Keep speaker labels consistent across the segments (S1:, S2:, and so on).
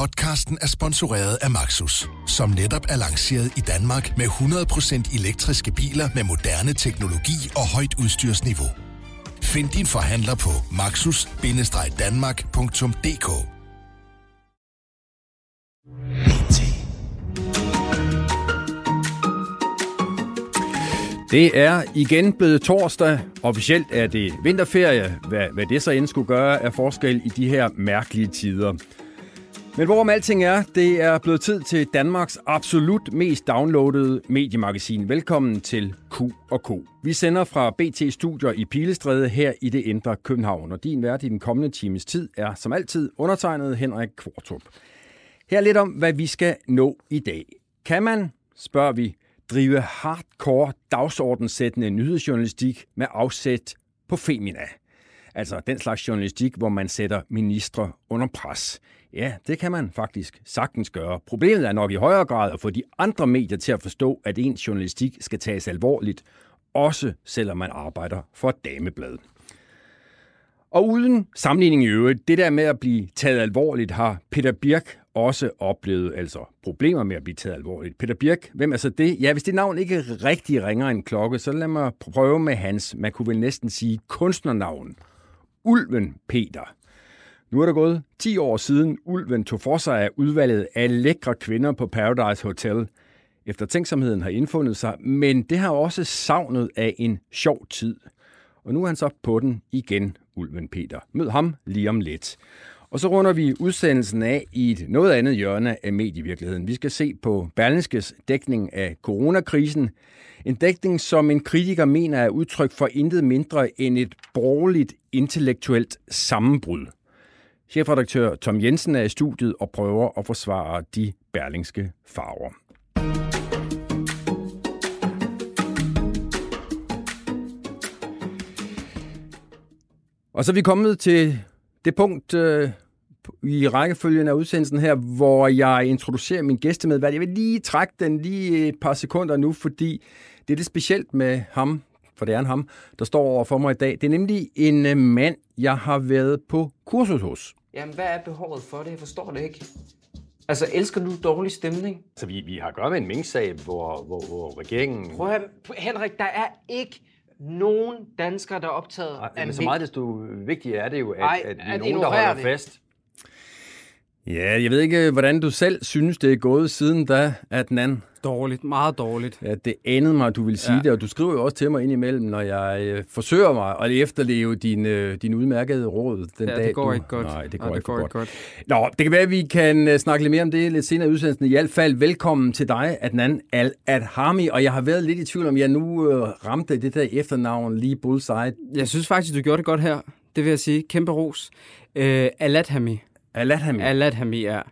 S1: Podcasten er sponsoreret af Maxus, som netop er lanceret i Danmark med 100% elektriske biler med moderne teknologi og højt udstyrsniveau. Find din forhandler på maxus-danmark.dk
S2: Det er igen blevet torsdag. Officielt er det vinterferie. Hvad, hvad det så end skulle gøre af forskel i de her mærkelige tider. Men hvorom alting er, det er blevet tid til Danmarks absolut mest downloadede mediemagasin. Velkommen til Q&K. Vi sender fra BT Studier i Pilestræde her i det indre København. Og din vært i den kommende times tid er som altid undertegnet Henrik Kvartrup. Her lidt om, hvad vi skal nå i dag. Kan man, spørger vi, drive hardcore dagsordensættende nyhedsjournalistik med afsæt på Femina. Altså den slags journalistik, hvor man sætter ministre under pres. Ja, det kan man faktisk sagtens gøre. Problemet er nok i højere grad at få de andre medier til at forstå, at ens journalistik skal tages alvorligt, også selvom man arbejder for et dameblad. Og uden sammenligning i øvrigt, det der med at blive taget alvorligt, har Peter Birk også oplevet altså problemer med at blive taget alvorligt. Peter Birk, hvem er så det? Ja, hvis det navn ikke rigtig ringer en klokke, så lad mig prøve med hans, man kunne vel næsten sige, kunstnernavn. Ulven Peter. Nu er der gået 10 år siden Ulven tog for sig af udvalget af lækre kvinder på Paradise Hotel. Eftertænksomheden har indfundet sig, men det har også savnet af en sjov tid. Og nu er han så på den igen, Ulven Peter. Mød ham lige om lidt. Og så runder vi udsendelsen af i et noget andet hjørne af medievirkeligheden. Vi skal se på Berlingskes dækning af coronakrisen. En dækning, som en kritiker mener er udtryk for intet mindre end et borgerligt intellektuelt sammenbrud. Chefredaktør Tom Jensen er i studiet og prøver at forsvare de berlingske farver. Og så er vi kommet til det punkt øh, i rækkefølgen af udsendelsen her, hvor jeg introducerer min gæste med, hvad jeg vil lige trække den lige et par sekunder nu, fordi det er det specielt med ham, for det er en ham, der står over for mig i dag. Det er nemlig en øh, mand, jeg har været på kursus hos.
S3: Jamen, hvad er behovet for det? Jeg forstår det ikke. Altså, elsker du dårlig stemning?
S2: Så vi, vi har at gøre med en minksag, hvor, hvor, hvor regeringen...
S3: Prøv at, Henrik, der er ikke nogen danskere, der er optaget
S2: Ej,
S3: af
S2: men så meget desto vigtigere er det jo, at,
S3: Ej,
S2: at vi er nogen, der holder
S3: det.
S2: fast. Ja, jeg ved ikke, hvordan du selv synes, det er gået siden da, den anden...
S4: Dårligt, meget dårligt.
S2: Ja, det anede mig, at du ville sige ja. Det, og du skriver jo også til mig indimellem, når jeg øh, forsøger mig at efterleve din, øh, din udmærkede råd den
S4: Ja,
S2: dag,
S4: det går
S2: du...
S4: ikke godt.
S2: Nej, det går,
S4: Nej,
S2: ikke,
S4: går
S2: godt.
S4: ikke godt.
S2: Nå, det kan være, at vi kan øh, snakke lidt mere om det lidt senere i udsendelsen. I hvert fald velkommen til dig, Adnan Al-Adhami, og jeg har været lidt i tvivl om, jeg nu øh, ramte det der efternavn lige bullseye.
S4: Jeg synes faktisk, du gjorde det godt her. Det vil jeg sige. Kæmpe ros. Øh.
S2: Al-Adhami.
S4: Alathami er.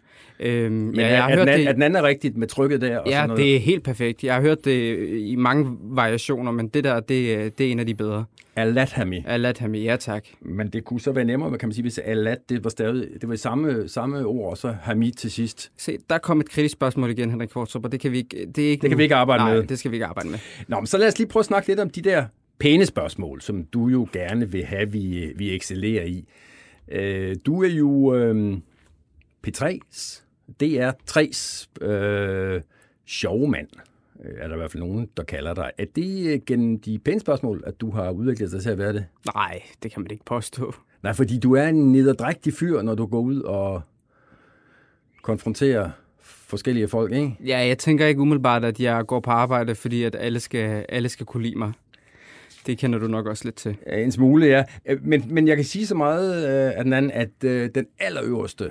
S4: Øhm,
S2: Men
S4: ja, jeg har
S2: at,
S4: hørt
S2: den,
S4: det,
S2: at den anden er rigtigt med trykket der og
S4: ja,
S2: sådan noget.
S4: det er helt perfekt. Jeg har hørt det i mange variationer, men det der, det, det er en af de bedre.
S2: Al-Adhami.
S4: Alathami, ja tak.
S2: Men det kunne så være nemmere, kan man sige, hvis Alat, det var stadig, det var samme, samme ord, og så Hamid til sidst.
S4: Se, der kom et kritisk spørgsmål igen, Henrik Kvartrup, og det kan vi ikke, det er ikke
S2: Det kan vi ikke arbejde
S4: Nej,
S2: med.
S4: det skal vi ikke arbejde med.
S2: Nå, men så lad os lige prøve at snakke lidt om de der pæne spørgsmål, som du jo gerne vil have, vi, vi excellerer i. Øh, du er jo øh, P3's, DR3's øh, showmand, øh, er der i hvert fald nogen, der kalder dig. Er det gennem de pæne spørgsmål, at du har udviklet dig til at være det?
S4: Nej, det kan man ikke påstå.
S2: Nej, fordi du er en nederdrægtig fyr, når du går ud og konfronterer forskellige folk, ikke?
S4: Ja, jeg tænker ikke umiddelbart, at jeg går på arbejde, fordi at alle skal, alle skal kunne lide mig. Det kender du nok også lidt til.
S2: En smule, ja. Øh, Men, men jeg kan sige så meget øh, af den anden, at øh, den allerøverste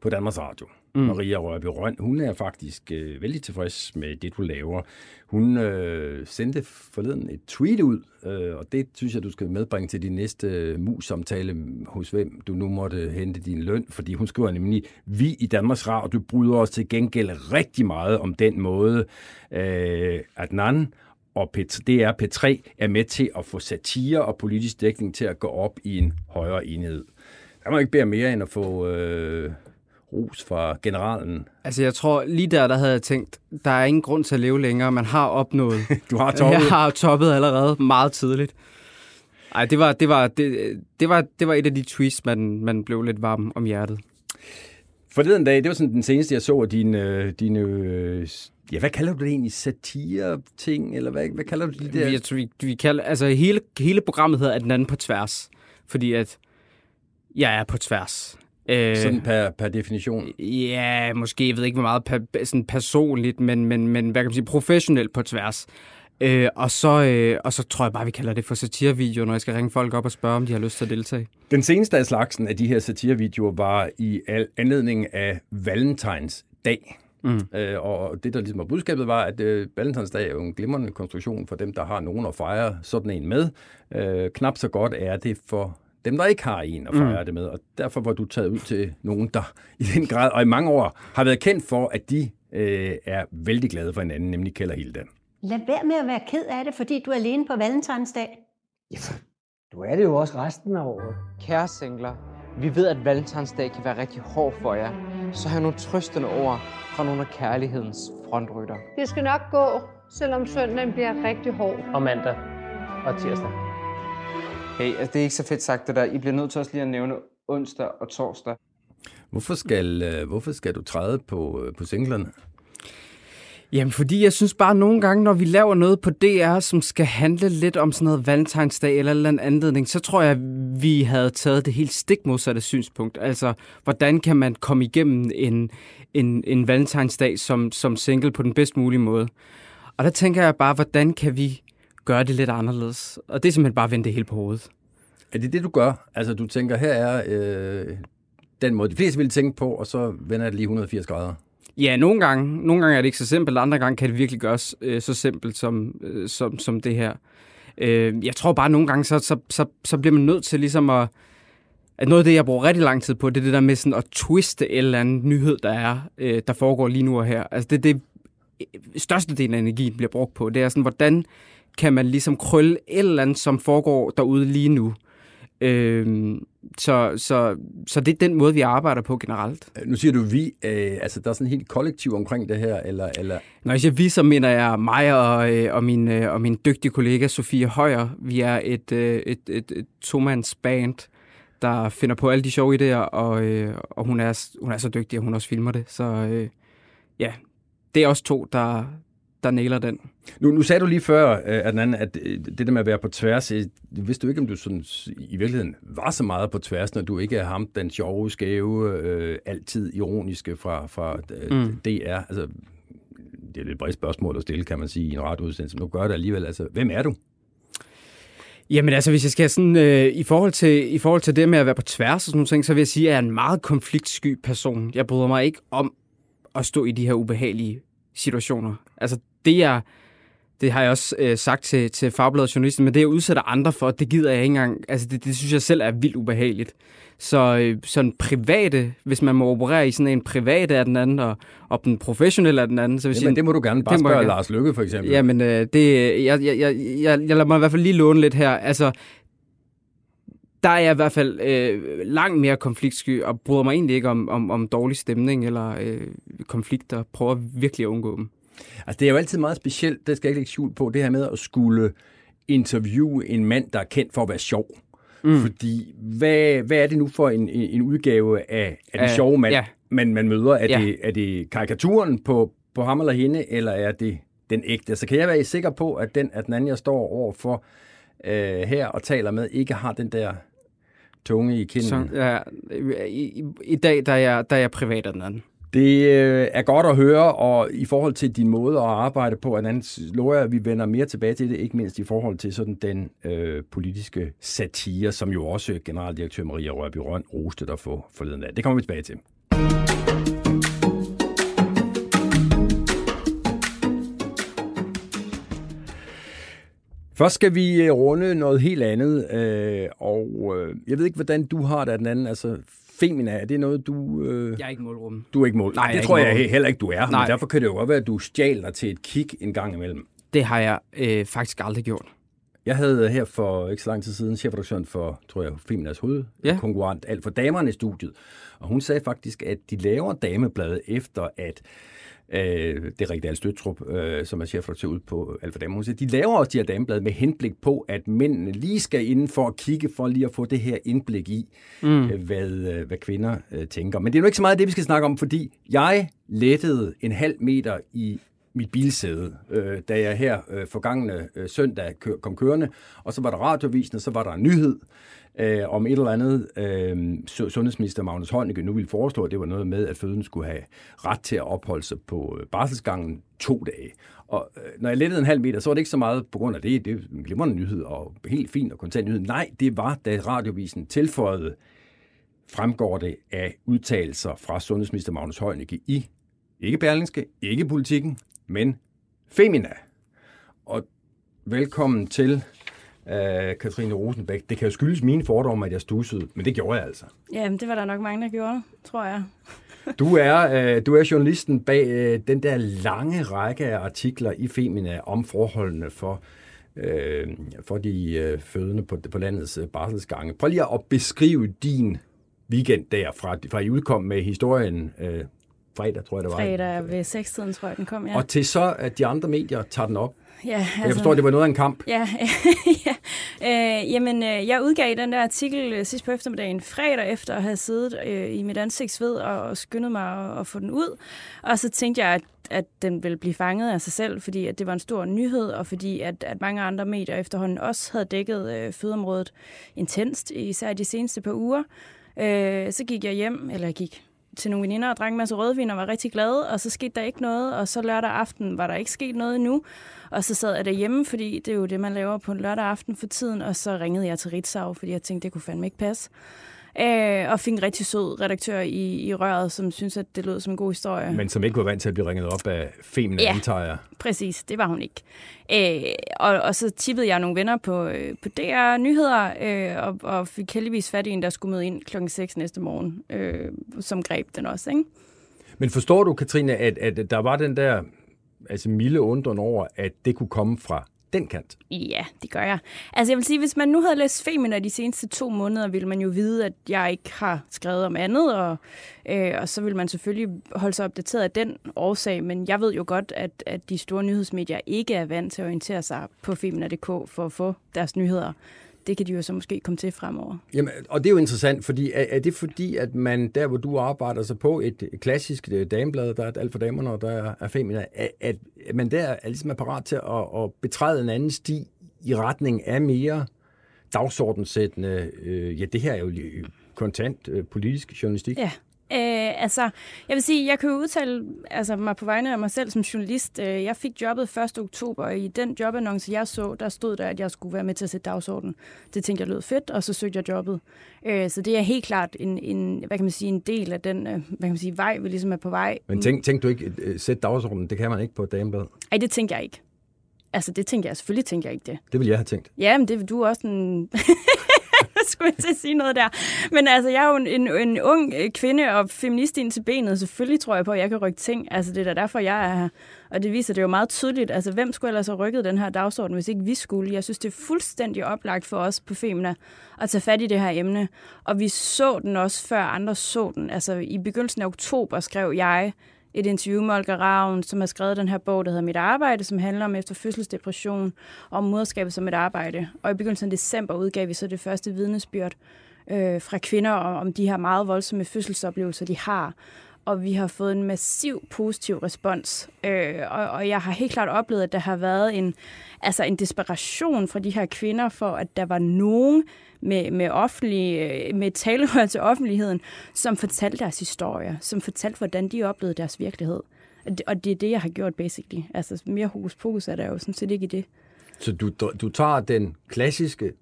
S2: på Danmarks Radio, mm. Maria Rørby Røn, hun er faktisk øh, vældig tilfreds med det, du laver. Hun øh, sendte forleden et tweet ud, øh, og det synes jeg, du skal medbringe til din næste mus-samtale hos hvem du nu måtte hente din løn, fordi hun skriver nemlig, vi i Danmarks Radio bryder os til gengæld rigtig meget om den måde, øh, Adnan og P- DR P3 er med til at få satire og politisk dækning til at gå op i en højere enhed. Der må ikke om mere end at få øh, ros fra generalen.
S4: Altså, jeg tror, lige der, der havde jeg tænkt, der er ingen grund til at leve længere. Man har opnået.
S2: Du har toppet.
S4: Jeg har toppet allerede meget tidligt. Ej, det var, det var, det, det var, det var et af de tweets, man, man blev lidt varm om hjertet.
S2: Forleden dag, det var sådan den seneste, jeg så af dine, øh, dine øh, ja, hvad kalder du det egentlig? Satire-ting? Eller hvad, hvad kalder du det der?
S4: Vi, tror, vi, vi kalder, altså hele, hele programmet hedder, at den anden på tværs. Fordi at jeg er på tværs.
S2: Øh, sådan per, per definition?
S4: Ja, måske, jeg ved ikke, hvor meget per, sådan personligt, men, men, men hvad kan man sige, professionelt på tværs. Øh, og, så, øh, og så tror jeg bare, vi kalder det for satirevideo, når jeg skal ringe folk op og spørge, om de har lyst til at deltage.
S2: Den seneste af slagsen af de her satirevideoer var i anledning af Valentines dag. Mm. Øh, og det, der ligesom var budskabet, var, at øh, Valentinsdag er jo en glimrende konstruktion for dem, der har nogen at fejre sådan en med. Øh, knap så godt er det for dem, der ikke har en at fejre mm. det med. Og derfor var du taget ud til nogen, der i den grad, og i mange år, har været kendt for, at de øh, er vældig glade for hinanden, nemlig Kjell og Hilda.
S5: Lad være med at være ked af det, fordi du er alene på valentinsdag.
S6: Ja, du er det jo også resten af året.
S3: Kære singler, vi ved, at valentinsdag kan være rigtig hård for jer. Så har nogle trøstende ord fra nogle af kærlighedens frontrytter.
S7: Det skal nok gå, selvom søndagen bliver rigtig hård.
S6: Og mandag og tirsdag.
S3: Hey, altså, det er ikke så fedt sagt det der. I bliver nødt til også lige at nævne onsdag og torsdag.
S2: Hvorfor skal, øh, hvorfor skal du træde på, øh, på singlerne?
S4: Jamen, fordi jeg synes bare nogle gange, når vi laver noget på DR, som skal handle lidt om sådan noget valentinsdag eller en anden anledning, så tror jeg, vi havde taget det helt stik modsatte synspunkt. Altså, hvordan kan man komme igennem en, en, en valentinsdag som, som single på den bedst mulige måde? Og der tænker jeg bare, hvordan kan vi gøre det lidt anderledes? Og det er simpelthen bare at vende det hele på hovedet.
S2: Er det det, du gør? Altså, du tænker, her er øh, den måde, de fleste ville tænke på, og så vender det lige 180 grader?
S4: Ja, nogle gange, nogle gange er det ikke så simpelt, andre gange kan det virkelig gøres øh, så simpelt som, øh, som, som det her. Øh, jeg tror bare, at nogle gange, så, så, så, så bliver man nødt til ligesom at... At noget af det, jeg bruger rigtig lang tid på, det er det der med sådan at twiste en eller anden nyhed, der er, øh, der foregår lige nu og her. Altså det, det øh, størstedelen af energien bliver brugt på. Det er sådan, hvordan kan man ligesom krølle et eller andet, som foregår derude lige nu, Øh, så, så, så det er den måde, vi arbejder på generelt.
S2: Nu siger du vi, øh, altså der er sådan en helt kollektiv omkring det her, eller... eller...
S4: Når jeg siger vi, så mener jeg mig og, øh, og, min, øh, og min dygtige kollega Sofie Højer. Vi er et, øh, et, et, et band, der finder på alle de sjove idéer, og, øh, og hun, er, hun er så dygtig, at hun også filmer det. Så øh, ja, det er også to, der, der næler den.
S2: Nu, nu sagde du lige før, øh, at, anden, at øh, det der med at være på tværs, øh, vidste du ikke, om du sådan, i virkeligheden var så meget på tværs, når du ikke er ham, den sjove, skæve, øh, altid ironiske fra, fra mm. DR. Altså, det er et lidt bredt spørgsmål at stille, kan man sige, i en radioudsendelse, men nu gør det alligevel. Altså, hvem er du?
S4: Jamen altså, hvis jeg skal sådan, øh, i, forhold til, i forhold til det med at være på tværs og sådan nogle ting, så vil jeg sige, at jeg er en meget konfliktsky person. Jeg bryder mig ikke om at stå i de her ubehagelige situationer. Altså, det jeg, det har jeg også øh, sagt til, til fagbladet journalister, men det jeg udsætter andre for, det gider jeg ikke engang, altså det, det synes jeg selv er vildt ubehageligt. Så øh, sådan private, hvis man må operere i sådan en private af den anden, og, og den professionelle af den anden, så vil
S2: Jamen, sige, det må du gerne bare spørge jeg, Lars Lykke for eksempel.
S4: Jamen, øh, det, jeg, jeg, jeg, jeg, jeg lader mig i hvert fald lige låne lidt her. Altså, der er jeg i hvert fald øh, langt mere konfliktsky, og bryder mig egentlig ikke om, om, om dårlig stemning eller øh, konflikter. Prøver virkelig at undgå dem.
S2: Altså, det er jo altid meget specielt, det skal jeg ikke lægge skjul på, det her med at skulle interviewe en mand, der er kendt for at være sjov. Mm. Fordi, hvad, hvad er det nu for en, en udgave af, af den uh, sjove mand, yeah. man, man møder? Er, yeah. det, er det karikaturen på, på ham eller hende, eller er det den ægte? Så kan jeg være sikker på, at den, at den anden, jeg står over for øh, her og taler med, ikke har den der tunge i kinden? Så,
S4: ja, i, i, I dag, der er jeg, der er jeg privat af den anden.
S2: Det øh, er godt at høre, og i forhold til din måde at arbejde på, at anden lover jeg, at vi vender mere tilbage til det, ikke mindst i forhold til sådan den øh, politiske satire, som jo også generaldirektør Maria Rørby Røn roste dig for forleden af. Det kommer vi tilbage til. Først skal vi øh, runde noget helt andet, øh, og øh, jeg ved ikke, hvordan du har det af den anden. Altså, Femina, er det noget, du...
S4: Øh... Jeg er ikke målrum.
S2: Du er ikke mål. Nej, det tror jeg heller ikke, du er. Nej. Men derfor kan det jo godt være, at du stjæler til et kig en gang imellem.
S4: Det har jeg øh, faktisk aldrig gjort.
S2: Jeg havde her for ikke så lang tid siden chefredaktøren for, tror jeg, Feminas hoved,
S4: Ja.
S2: konkurrent, alt for damerne i studiet. Og hun sagde faktisk, at de laver damebladet efter, at øh, det er Rigdal Støtrup, øh, som er chefredaktør ud på Alfa. Hun siger, de laver også de her dameblade med henblik på, at mændene lige skal inden for at kigge, for lige at få det her indblik i, mm. øh, hvad, øh, hvad kvinder øh, tænker. Men det er nu ikke så meget det, vi skal snakke om, fordi jeg lettede en halv meter i mit bilsæde, øh, da jeg her øh, forgangne øh, søndag kør, kom kørende, og så var der radiovisen, og så var der en nyhed øh, om et eller andet, øh, sundhedsminister Magnus Heunicke nu ville foreslå, at det var noget med, at føden skulle have ret til at opholde sig på øh, barselsgangen to dage. Og øh, når jeg lettede en halv meter, så var det ikke så meget på grund af det, det er en glimrende nyhed, og helt fint og kontant nyhed. Nej, det var, da radiovisen tilføjede, fremgår det af udtalelser fra sundhedsminister Magnus Heunicke i, ikke Berlingske, ikke Politikken, men Femina. Og velkommen til, øh, Katrine Rosenbæk. Det kan jo skyldes mine fordomme, at jeg stussede, men det gjorde jeg altså.
S8: Ja, det var der nok mange, der gjorde, tror jeg.
S2: Du er, øh, du er journalisten bag øh, den der lange række af artikler i Femina om forholdene for, øh, for de øh, fødende på, på landets øh, barselsgange. Prøv lige at beskrive din weekend der, fra, fra I udkom med historien øh, fredag, tror jeg det var.
S8: Fredag ved 6-tiden, tror jeg, den kom, ja.
S2: Og til så, at de andre medier tager den op.
S8: ja
S2: Altså... Jeg forstår, at det var noget af en kamp.
S8: Ja, ja. Øh, jamen, øh, jeg udgav den der artikel øh, sidst på eftermiddagen fredag efter at have siddet øh, i mit ansigtsved og, og skyndet mig at, at få den ud. Og så tænkte jeg, at, at den ville blive fanget af sig selv, fordi at det var en stor nyhed, og fordi at, at mange andre medier efterhånden også havde dækket øh, fødeområdet intenst, især de seneste par uger. Øh, så gik jeg hjem, eller jeg gik til nogle veninder og drak en masse rødvin og var rigtig glad, og så skete der ikke noget, og så lørdag aften var der ikke sket noget endnu, og så sad jeg derhjemme, fordi det er jo det, man laver på en lørdag aften for tiden, og så ringede jeg til Ritzau, fordi jeg tænkte, det kunne fandme ikke passe. Øh, og fik en rigtig sød redaktør i, i røret, som synes at det lød som en god historie.
S2: Men som ikke var vant til at blive ringet op af Femina,
S8: Ja.
S2: antager.
S8: Præcis, det var hun ikke. Øh, og, og så tippede jeg nogle venner på, øh, på DR Nyheder, øh, og, og fik heldigvis fat i en, der skulle møde ind klokken 6 næste morgen, øh, som greb den også, ikke?
S2: Men forstår du, Katrine, at, at der var den der altså milde undren over, at det kunne komme fra den kant?
S8: Ja, det gør jeg. Altså jeg vil sige, hvis man nu havde læst Femina de seneste to måneder, ville man jo vide, at jeg ikke har skrevet om andet, og, øh, og så vil man selvfølgelig holde sig opdateret af den årsag, men jeg ved jo godt, at, at de store nyhedsmedier ikke er vant til at orientere sig på Femina.dk for at få deres nyheder. Det kan de jo så måske komme til fremover.
S2: Jamen, og det er jo interessant, fordi er, er det fordi, at man der, hvor du arbejder så på et klassisk øh, dameblad, der er et alt for damerne, og der er, Femina, at, at man der er ligesom er parat til at, at betræde en anden sti i retning af mere dagsordensættende, øh, ja, det her er jo kontant øh, politisk journalistik.
S8: Ja. Øh, altså, jeg vil sige, jeg kan jo udtale altså, mig på vegne af mig selv som journalist. Øh, jeg fik jobbet 1. oktober, og i den jobannonce, jeg så, der stod der, at jeg skulle være med til at sætte dagsordenen. Det tænkte jeg lød fedt, og så søgte jeg jobbet. Øh, så det er helt klart en, en, hvad kan man sige, en del af den øh, hvad kan man sige, vej, vi ligesom er på vej.
S2: Men tænk, tænk du ikke, øh, sæt dagsordenen, det kan man ikke på et dameblad.
S8: Ej, det tænker jeg ikke. Altså, det tænker jeg. Selvfølgelig tænker jeg ikke det.
S2: Det ville jeg have tænkt.
S8: Ja, men det, du er også en... skulle jeg til at sige noget der. Men altså, jeg er jo en, en, en ung øh, kvinde og feminist ind til benet. Selvfølgelig tror jeg på, at jeg kan rykke ting. Altså, det er da derfor, jeg er her. Og det viser det jo meget tydeligt. Altså, hvem skulle ellers have rykket den her dagsorden, hvis ikke vi skulle? Jeg synes, det er fuldstændig oplagt for os på Femina at tage fat i det her emne. Og vi så den også, før andre så den. Altså, i begyndelsen af oktober skrev jeg et interview med Olga Ravn, som har skrevet den her bog, der hedder Mit Arbejde, som handler om efterfødselsdepression og om moderskabet som et arbejde. Og i begyndelsen af december udgav vi så det første vidnesbyrd øh, fra kvinder om, om de her meget voldsomme fødselsoplevelser, de har. Og vi har fået en massiv positiv respons. Øh, og, og jeg har helt klart oplevet, at der har været en, altså en desperation fra de her kvinder for, at der var nogen med, med, offentlige, øh, med talerør til offentligheden, som fortalte deres historie, som fortalte, hvordan de oplevede deres virkelighed. Og det- er det, jeg har gjort, basically. Altså, mere hokus pokus er der jo sådan set ikke i det.
S2: Så du, du tager den klassiske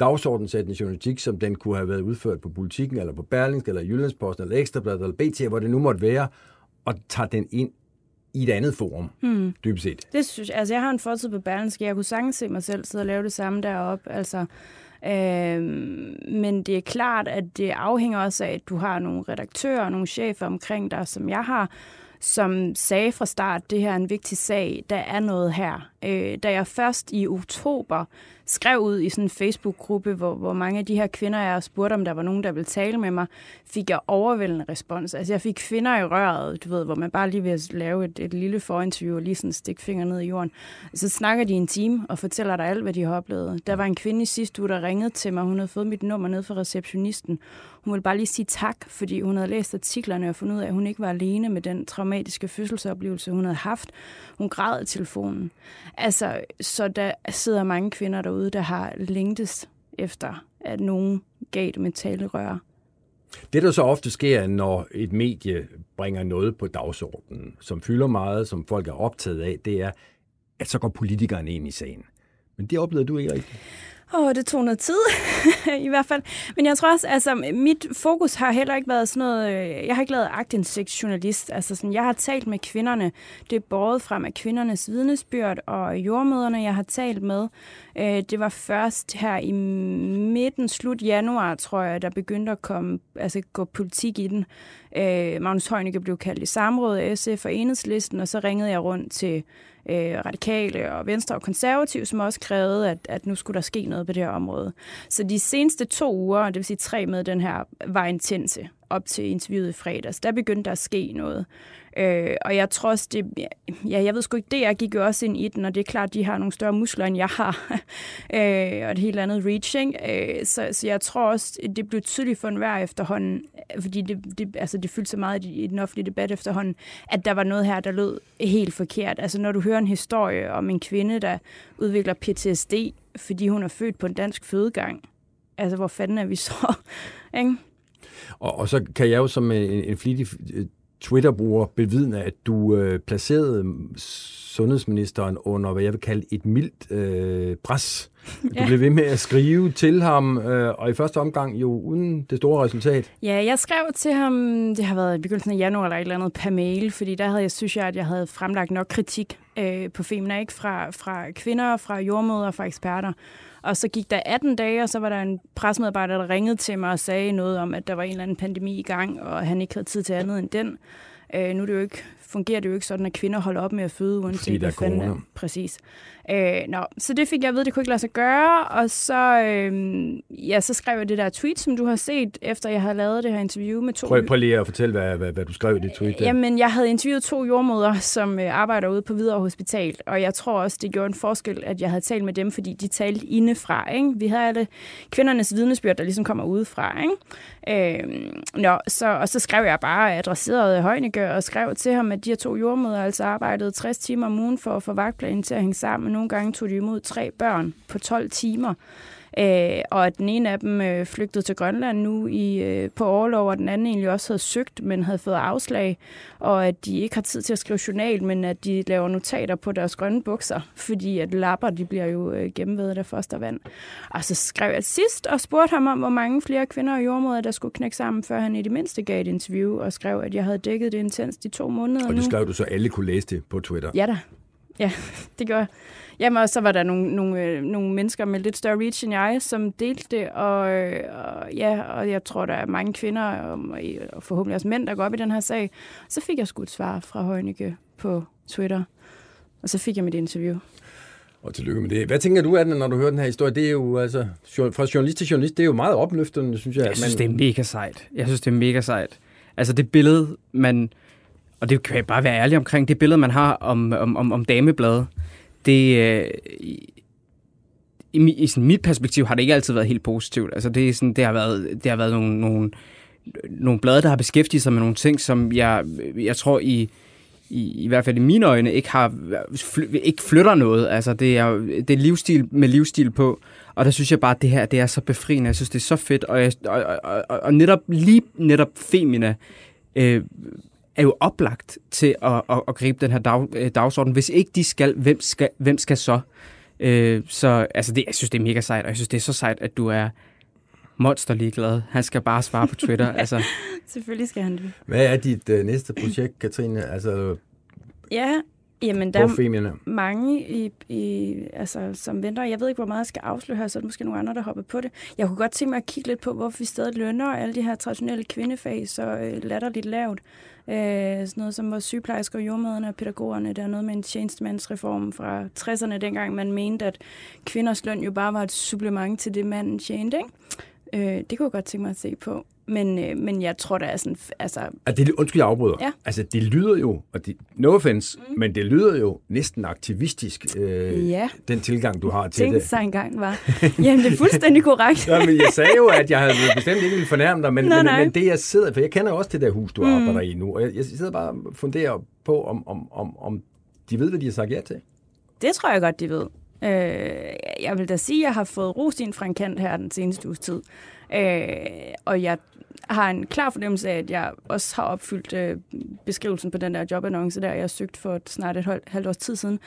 S2: dagsordensættende journalistik, som den kunne have været udført på Politiken, eller på Berlingske, eller Jyllandsposten, eller Ekstrabladet, eller BT, hvor det nu måtte være, og tager den ind i et andet forum,
S8: Hmm.
S2: dybest set.
S8: Det synes jeg, altså jeg har en fortid på Berlingske, jeg kunne sagtens se mig selv sidde og lave det samme deroppe, altså, øh, men det er klart, at det afhænger også af, at du har nogle redaktører og nogle chefer omkring dig, som jeg har, som sagde fra start, det her er en vigtig sag, der er noget her. Øh, da jeg først i oktober skrev ud i sådan en Facebook-gruppe, hvor, hvor mange af de her kvinder, jeg spurgte, om der var nogen, der ville tale med mig, fik jeg overvældende respons. Altså jeg fik kvinder i røret, du ved, hvor man bare lige vil lave et, et lille forinterview og lige sådan stikke fingre ned i jorden. Så snakker de en time og fortæller dig alt, hvad de har oplevet. Der var en kvinde i sidste uge, der ringede til mig. Hun havde fået mit nummer ned fra receptionisten. Hun ville bare lige sige tak, fordi hun havde læst artiklerne og fundet ud af, at hun ikke var alene med den traumatiske fødselsoplevelse, hun havde haft. Hun græd i telefonen. Altså, så der sidder mange kvinder derude, der har længtes efter, at nogen gav dem et talerør.
S2: Det, der så ofte sker, når et medie bringer noget på dagsordenen, som fylder meget, som folk er optaget af, det er, at så går politikeren ind i sagen. Men det oplevede du ikke rigtigt.
S8: Åh, oh, det tog noget tid, i hvert fald. Men jeg tror også, altså, mit fokus har heller ikke været sådan noget... Øh, jeg har ikke lavet agtindsigt-journalist. Altså, sådan, jeg har talt med kvinderne. Det er båret frem af kvindernes vidnesbyrd og jordmøderne, jeg har talt med. Øh, det var først her i midten, slut januar, tror jeg, der begyndte at komme, altså, gå politik i den. Øh, Magnus Heunicke blev kaldt i samråd af SF og Enhedslisten, og så ringede jeg rundt til øh, radikale og venstre og konservative, som også krævede, at, at nu skulle der ske noget på det her område. Så de seneste to uger, det vil sige tre med den her, var intense op til interviewet i fredags. Der begyndte der at ske noget. Øh, og jeg tror også, det, ja, jeg ved sgu ikke, det jeg gik jo også ind i den, og det er klart, de har nogle større muskler, end jeg har, øh, og et helt andet reaching. Øh, så, så jeg tror også, det blev tydeligt for enhver efterhånden, fordi det, det, altså det fyldte så meget i, i den offentlige debat efterhånden, at der var noget her, der lød helt forkert. Altså når du hører en historie om en kvinde, der udvikler PTSD, fordi hun er født på en dansk fødegang, altså hvor fanden er vi så? ikke?
S2: Og, og så kan jeg jo som øh, en, en flittig øh, Twitter-bruger bevidne, at du øh, placerede sundhedsministeren under, hvad jeg vil kalde et mildt øh, pres. Du ja. blev ved med at skrive til ham, øh, og i første omgang jo uden det store resultat.
S8: Ja, jeg skrev til ham, det har været i begyndelsen af januar eller et eller andet per mail, fordi der havde jeg, synes jeg, at jeg havde fremlagt nok kritik øh, på Femina, ikke fra, fra kvinder, fra jordmøder, fra eksperter. Og så gik der 18 dage, og så var der en presmedarbejder, der ringede til mig og sagde noget om, at der var en eller anden pandemi i gang, og han ikke havde tid til andet end den. Øh, nu er det jo ikke, fungerer det jo ikke sådan, at kvinder holder op med at føde, uanset
S2: Fordi der er corona.
S8: Præcis. Øh, nå, så det fik jeg at vide, det kunne ikke lade sig gøre, og så, øh, ja, så skrev jeg det der tweet, som du har set, efter jeg havde lavet det her interview med to...
S2: Prøv, prøv lige at fortælle, hvad, hvad, hvad du skrev i det tweet. Der.
S8: Jamen, jeg havde interviewet to jordmøder, som øh, arbejder ude på Hvidovre Hospital, og jeg tror også, det gjorde en forskel, at jeg havde talt med dem, fordi de talte indefra. Ikke? Vi havde alle kvindernes vidnesbyrd, der ligesom kommer udefra. Ikke? Øh, nå, så, og så skrev jeg bare, adresseret Højnegør og skrev til ham, at de her to jordmøder altså arbejdede 60 timer om ugen for at få vagtplanen til at hænge sammen nogle gange tog de imod tre børn på 12 timer. Øh, og at den ene af dem øh, flygtede til Grønland nu i, øh, på overlov, og den anden egentlig også havde søgt, men havde fået afslag, og at de ikke har tid til at skrive journal, men at de laver notater på deres grønne bukser, fordi at lapper, de bliver jo øh, gennemvedet af fostervand. Og så skrev jeg sidst og spurgte ham om, hvor mange flere kvinder og jordmøder, der skulle knække sammen, før han i det mindste gav et interview, og skrev, at jeg havde dækket det intenst i to måneder
S2: Og det skrev du så alle kunne læse det på Twitter?
S8: Ja da. Ja, det gør jeg. Jamen, og så var der nogle, nogle, øh, nogle mennesker med lidt større reach end jeg, som delte det, og, og ja, og jeg tror, der er mange kvinder, og, og forhåbentlig også mænd, der går op i den her sag. Så fik jeg sgu et svar fra Højnike på Twitter, og så fik jeg mit interview.
S2: Og tillykke med det. Hvad tænker du af den, når du hører den her historie? Det er jo, altså, fra journalist til journalist, det er jo meget opløftende, synes jeg.
S4: Jeg synes, man... det er mega sejt. Jeg synes, det er mega sejt. Altså, det billede, man... Og det kan jeg bare være ærlig omkring, det billede, man har om, om, om, om damebladet, det, øh, i, i, i sådan mit perspektiv har det ikke altid været helt positivt. Altså det, er sådan, det har været, det har været nogle, nogle, nogle blade, der har beskæftiget sig med nogle ting, som jeg, jeg tror i, i, i hvert fald i mine øjne ikke har ikke flytter noget. Altså det er det er livsstil med livsstil på, og der synes jeg bare at det her det er så befriende. Jeg synes det er så fedt og jeg, og, og, og, og netop lige netop Femina øh, er jo oplagt til at, at, at gribe den her dag, øh, dagsorden. Hvis ikke de skal, hvem skal, hvem skal så? Øh, så altså det, jeg synes, det er mega sejt, og jeg synes, det er så sejt, at du er monster ligeglad. Han skal bare svare på Twitter. altså.
S8: Selvfølgelig skal han det.
S2: Hvad er dit øh, næste projekt, Katrine? Altså...
S8: Ja, Jamen, der er mange, i, i, altså, som venter. Jeg ved ikke, hvor meget jeg skal afsløre her, så er der måske nogle andre, der hopper på det. Jeg kunne godt tænke mig at kigge lidt på, hvorfor vi stadig lønner alle de her traditionelle kvindefag så øh, latterligt lavt. Øh, sådan noget som vores sygeplejersker, jordmøderne og pædagogerne. Der er noget med en tjenestemandsreform fra 60'erne, dengang man mente, at kvinders løn jo bare var et supplement til det, manden tjente. Ikke? Øh, det kunne jeg godt tænke mig at se på. Men, øh, men jeg tror, der er sådan... Altså,
S2: Altså, det, undskyld, jeg afbryder.
S8: Ja.
S2: Altså, det lyder jo, og det, no offense, mm. men det lyder jo næsten aktivistisk, øh,
S8: Ja.
S2: den tilgang, du har til
S8: tænk
S2: det.
S8: sig engang var. Jamen, det er fuldstændig korrekt.
S2: Ja, men jeg sagde jo, at jeg havde bestemt ikke ville fornærme dig, men,
S8: Nej,
S2: men,
S8: nej.
S2: men det jeg sidder, for jeg kender også det der hus, du
S8: Mm.
S2: arbejder i nu, og jeg, jeg sidder bare og funderer på, om, om, om, om de ved, hvad de har sagt ja til.
S8: Det tror jeg godt, de ved. Øh, jeg vil da sige, at jeg har fået rosin fra en kant her den seneste uges tid. Øh, og jeg har en klar fornemmelse af, at jeg også har opfyldt øh, beskrivelsen på den der jobannonce, der jeg har søgt for snart et hold- halvt års tid siden.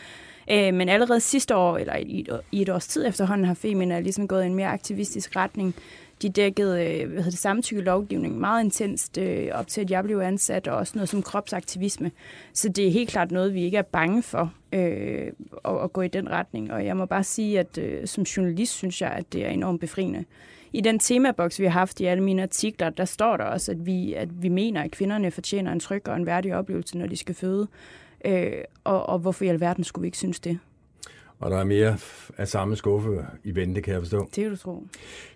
S8: Øh, men allerede sidste år, eller i et, i et års tid efterhånden, har Femina ligesom gået i en mere aktivistisk retning. De dækkede øh, hvad hedder det, samtykke lovgivning meget intenst øh, op til, at jeg blev ansat, og også noget som kropsaktivisme. Så det er helt klart noget, vi ikke er bange for øh, at, at gå i den retning. Og jeg må bare sige, at øh, som journalist synes jeg, at det er enormt befriende. I den temaboks, vi har haft i alle mine artikler, der står der også, at vi, at vi mener, at kvinderne fortjener en tryg og en værdig oplevelse, når de skal føde. Øh, og, og hvorfor i alverden skulle vi ikke synes det?
S2: Og der er mere af samme skuffe i vente, kan jeg forstå.
S8: Det kan du tro.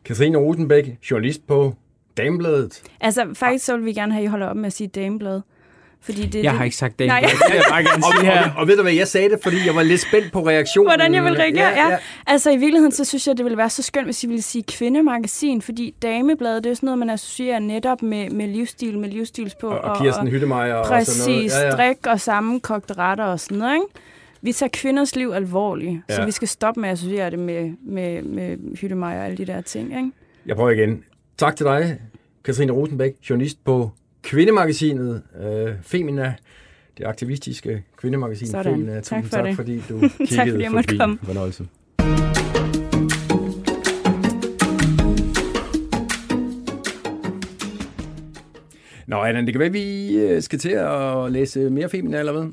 S2: Katrine Rosenbæk, journalist på Damebladet.
S8: Altså, faktisk så vil vi gerne have, at I holder op med at sige dameblad. Fordi det,
S4: Jeg
S8: det,
S4: har ikke sagt det.
S8: Nej.
S4: Det vil jeg bare gerne
S2: Og,
S4: sige her.
S2: og, og ved du hvad, jeg sagde det, fordi jeg var lidt spændt på reaktionen.
S8: Hvordan jeg vil reagere, ja, ja. Altså i virkeligheden, så synes jeg, det ville være så skønt, hvis I ville sige kvindemagasin, fordi damebladet, det er jo sådan noget, man associerer netop med, med livsstil, med livsstils på.
S2: Og, og Kirsten Hyttemeier og
S8: Præcis,
S2: sådan noget.
S8: ja, ja. strik og sammenkogte retter og sådan noget, ikke? Vi tager kvinders liv alvorligt, ja. så vi skal stoppe med at associere det med, med, med Hyttemeier og alle de der ting, ikke?
S2: Jeg prøver igen. Tak til dig, Katrine Rosenbæk, journalist på Kvindemagasinet øh, Femina, det aktivistiske kvindemagasin
S8: Sådan.
S2: Femina.
S8: Tak
S2: Tusind
S8: for
S2: tak,
S8: det.
S2: fordi du kiggede
S8: fordi jeg
S2: forbi.
S8: komme.
S2: Fornøjelse. Nå, Allan, det kan være, at vi øh, skal til at læse mere Femina, eller hvad?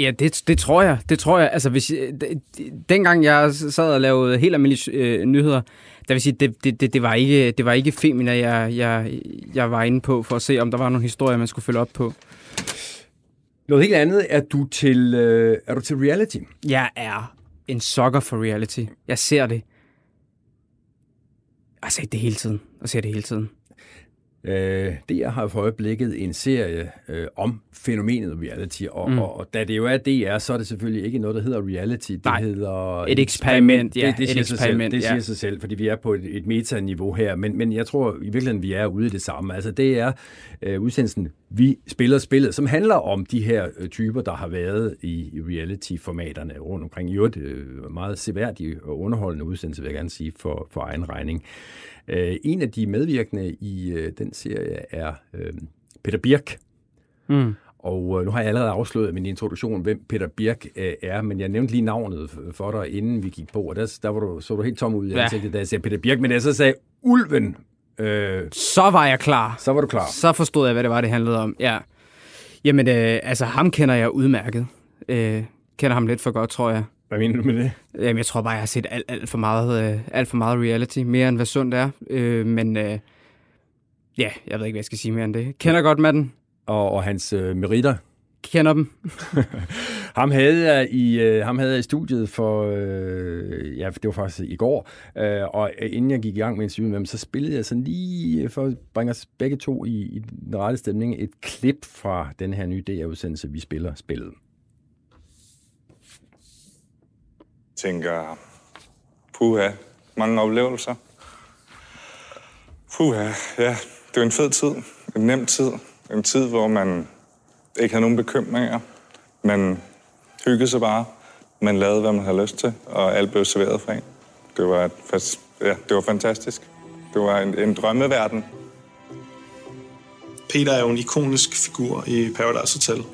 S4: Ja, det, det tror jeg. Det tror jeg. Altså, hvis, øh, d- dengang jeg sad og lavede helt almindelige øh, nyheder, der vil sige, det, det, det, det, var ikke, det var ikke Femina, jeg, jeg, jeg var inde på, for at se, om der var nogle historier, man skulle følge op på.
S2: Noget helt andet. Er du til, øh, er du til reality?
S4: Jeg er en sucker for reality. Jeg ser det. Jeg har set det hele tiden. Jeg ser det hele tiden.
S2: Øh, DR har for øjeblikket en serie øh, om fænomenet reality, og,
S4: Mm.
S2: og, og da det jo er DR, så er det selvfølgelig ikke noget, der hedder reality. Det
S4: Nej,
S2: hedder
S4: et eksperiment, ja,
S2: Det, det
S4: et
S2: siger sig
S4: eksperiment,
S2: selv, det
S4: ja.
S2: siger sig selv, fordi vi er på et, et metaniveau her, men, men jeg tror i virkeligheden, vi er ude i det samme. Altså det er øh, udsendelsen Vi spiller spillet, som handler om de her øh, typer, der har været i, i reality-formaterne rundt omkring. I øvrigt øh, meget seværdige og underholdende udsendelse, vil jeg gerne sige, for, for egen regning. Øh, en af de medvirkende i øh, den serie er øh, Peter Birk.
S4: Mm.
S2: Og øh, nu har jeg allerede afsløret min introduktion, hvem Peter Birk øh, er, men jeg nævnte lige navnet for dig, inden vi gik på, og der, der var du, så du helt tom ud i
S4: Ja.
S2: ansigtet, da jeg sagde Peter Birk, men da jeg så sagde Ulven, øh,
S4: Så var jeg klar.
S2: så var du klar.
S4: Så forstod jeg, hvad det var, det handlede om. Ja. Jamen, øh, altså ham kender jeg udmærket. Øh, kender ham lidt for godt, tror jeg.
S2: Hvad mener du med det?
S4: Jamen, jeg tror bare, jeg har set alt, alt, for, meget, øh, alt for meget reality. Mere end hvad sundt er. Øh, men øh, ja, jeg ved ikke, hvad jeg skal sige mere end det. Kender godt Madden.
S2: Og, og hans øh, meritter.
S4: Kender dem.
S2: Ham havde jeg i, øh, ham havde jeg i studiet for, øh, ja, det var faktisk i går, øh, og øh, inden jeg gik i gang med interviewet med ham, så spillede jeg sådan lige, øh, for at bringe os begge to i, i den rette stemning, et klip fra den her nye DR-udsendelse, vi spiller spillet.
S9: Tænker, puha, mange oplevelser. Puha, ja, det var en fed tid, en nem tid, en tid, hvor man ikke havde nogen bekymringer. Man hyggede sig bare, man lavede, hvad man havde lyst til, og alt blev serveret fra en. Det var, et, ja, det var fantastisk. Det var en, en drømmeverden.
S10: Peter er jo en ikonisk figur i Paradise Hotel.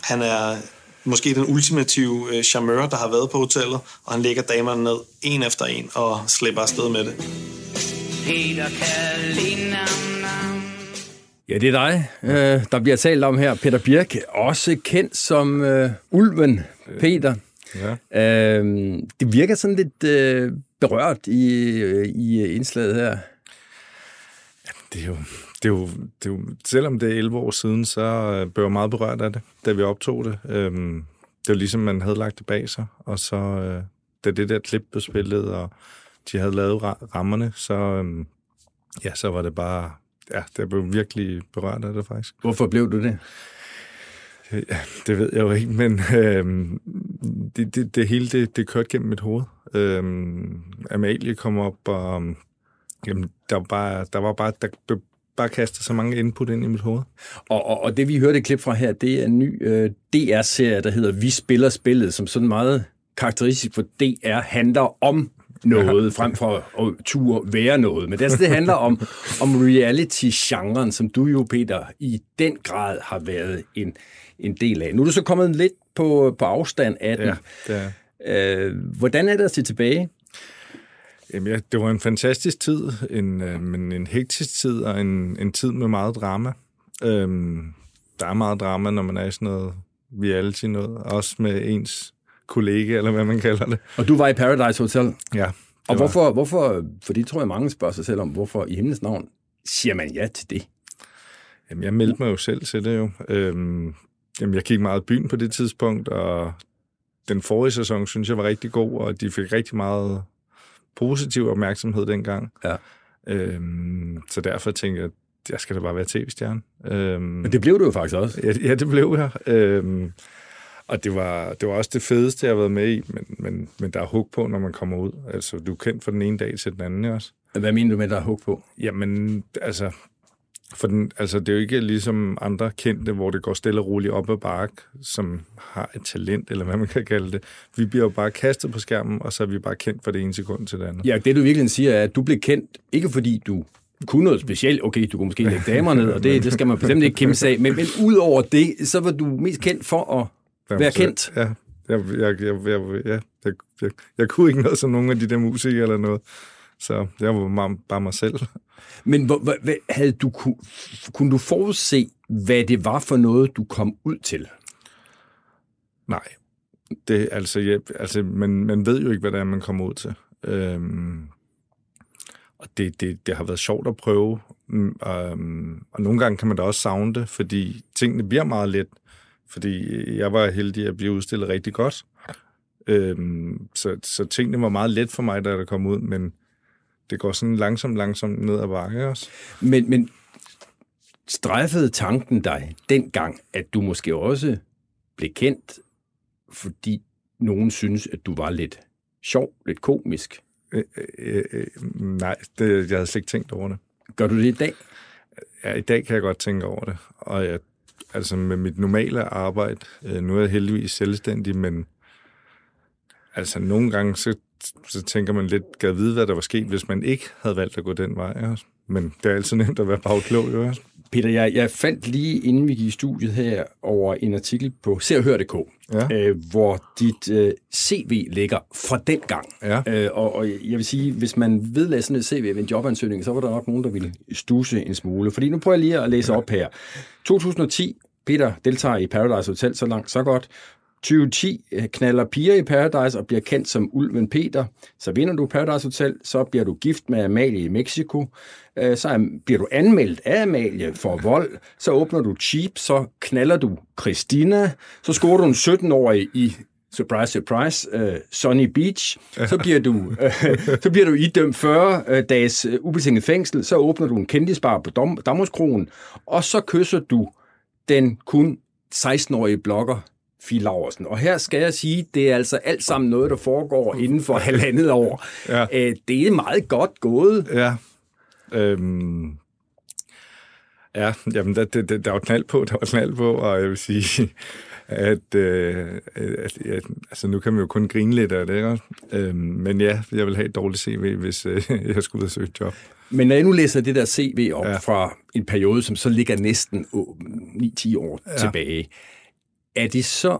S10: Han er måske den ultimative øh, charmeur, der har været på hotellet, og han lægger damerne ned en efter en og slipper afsted med det.
S11: Peter.
S2: Ja, det er dig, øh, der bliver talt om her. Peter Birk, også kendt som øh, Ulven Peter.
S9: Ja.
S2: Øh, det virker sådan lidt øh, berørt i, øh, i indslaget her.
S9: Det er jo, det er jo, det er jo, selvom det er 11 år siden, så øh, blev jeg meget berørt af det, da vi optog det. Øhm, det var ligesom, man havde lagt det bag sig, og så, øh, da det der klip blev spillet, og de havde lavet ra- rammerne, så, øhm, ja, så var det bare, ja, det blev virkelig berørt af det faktisk.
S2: Hvorfor blev du det?
S9: Ja, det ved jeg jo ikke, men øhm, det, det, det hele, det, det kørte gennem mit hoved. Øhm, Amalie kom op, og jamen, der, var bare, der var bare, der blev bare kastet så mange input ind i mit hoved.
S2: Og, og, og det vi hørte et klip fra her, det er en ny øh, DR-serie, der hedder Vi spiller spillet, som sådan meget karakteristisk for DR handler om noget, frem for at ture være noget. Men det, altså, det handler om, om reality-genren, som du jo, Peter, i den grad har været en, en del af. Nu er du så kommet lidt på, på afstand af den.
S9: Ja, det er.
S2: Øh, hvordan er det at se tilbage?
S9: Jamen, ja, det var en fantastisk tid, en, øh, men en hektisk tid, og en, en tid med meget drama. Øhm, der er meget drama, når man er i sådan noget reality noget, også med ens kollega, eller hvad man kalder det.
S2: Og du var i Paradise Hotel.
S9: Ja.
S2: Og
S9: var-
S2: hvorfor, hvorfor, for det tror jeg mange spørger sig selv om, hvorfor i himlens navn siger man ja til det?
S9: Jamen, jeg meldte mig jo selv til det jo. Øhm, jamen, jeg gik meget i byen på det tidspunkt, og den forrige sæson synes jeg var rigtig god, og de fik rigtig meget positiv opmærksomhed dengang.
S2: Ja.
S9: Øhm, så derfor tænkte jeg, jeg skal da bare være tv-stjerne. Øhm,
S2: Men det blev du jo faktisk også.
S9: Ja, ja det blev jeg. Øhm, og det var, det var også det fedeste, jeg har været med i, men, men, men der er hug på, når man kommer ud. Altså, du er kendt fra den ene dag til den anden også.
S2: Hvad mener du med, der er hug på?
S9: Jamen, altså, for den, altså, det er jo ikke ligesom andre kendte, hvor det går stille og roligt op ad bakke, som har et talent, eller hvad man kan kalde det. Vi bliver jo bare kastet på skærmen, og så er vi bare kendt fra det ene sekund til det andet.
S2: Ja, det du virkelig siger er, at du blev kendt, ikke fordi du kunne noget specielt. Okay, du kunne måske lægge damer ned, og det, det skal man bestemt ikke kæmpe sig af. Men, men ud over det, så var du mest kendt for at være kendt.
S9: Ja, jeg, jeg, jeg, jeg, jeg, jeg, jeg, jeg kunne ikke noget som nogle af de der musikere eller noget. Så jeg var bare, mig selv.
S2: Men hvor, hvad, havde du, kunne, kunne du forudse, hvad det var for noget, du kom ud til?
S9: Nej. Det, altså, jeg, altså man, man ved jo ikke, hvad det er, man kommer ud til. Øhm, og det, det, det har været sjovt at prøve. Mm, øhm, og nogle gange kan man da også savne det, fordi tingene bliver meget let. Fordi jeg var heldig at blive udstillet rigtig godt. Øhm, så, så tingene var meget let for mig, da der kom ud, men det går sådan langsomt, langsomt ned ad bakke også.
S2: Men, men strejfede tanken dig dengang, at du måske også blev kendt, fordi nogen synes, at du var lidt sjov, lidt komisk?
S9: Øh, øh, øh, nej, det, jeg havde slet ikke tænkt over det.
S2: Gør du det i dag?
S9: Ja, i dag kan jeg godt tænke over det. Og jeg, altså med mit normale arbejde, øh, nu er jeg heldigvis selvstændig, men altså nogle gange, så, så tænker man lidt, jeg vide, hvad der var sket, hvis man ikke havde valgt at gå den vej. Også. Men det er altid nemt at være bagklog, jo også.
S2: Peter, jeg, jeg fandt lige inden vi gik i studiet her over en artikel på serhør.dk,
S9: Ja.
S2: øh, hvor dit øh, CV ligger fra den gang.
S9: Ja.
S2: Øh, og, og jeg vil sige, hvis man vedlagde sådan et CV ved en jobansøgning, så var der nok nogen, der ville stuse en smule. Fordi nu prøver jeg lige at læse op her. 2010, Peter deltager i Paradise Hotel, så langt, så godt. 2010 øh, knaller piger i Paradise og bliver kendt som Ulven Peter. Så vinder du Paradise Hotel, så bliver du gift med Amalie i Mexico. Øh, så bliver du anmeldt af Amalie for vold. Så åbner du Cheap, så knaller du Christina. Så scorer du en 17-årig i surprise, surprise, uh, Sunny Beach, så bliver du, uh, så bliver du idømt 40 uh, dages uh, ubetinget fængsel, så åbner du en kendisbar på Dam- Damhuskronen, og så kysser du den kun 16-årige blogger Fie Laursen. Og her skal jeg sige, det er altså alt sammen noget, der foregår inden for halvandet år.
S9: Ja.
S2: Uh, det er meget godt gået.
S9: Ja. Øhm, ja, jamen, der, der, der, var knald på, der var knald på, og jeg vil sige, at, øh, at, at altså, nu kan man jo kun grine lidt af det, ikke? Øhm, men ja, jeg vil have et dårligt CV, hvis øh, jeg skulle ud og søge et job.
S2: Men når jeg nu læser det der CV op ja. fra en periode, som så ligger næsten åh, 9-10 år ja. tilbage, er det så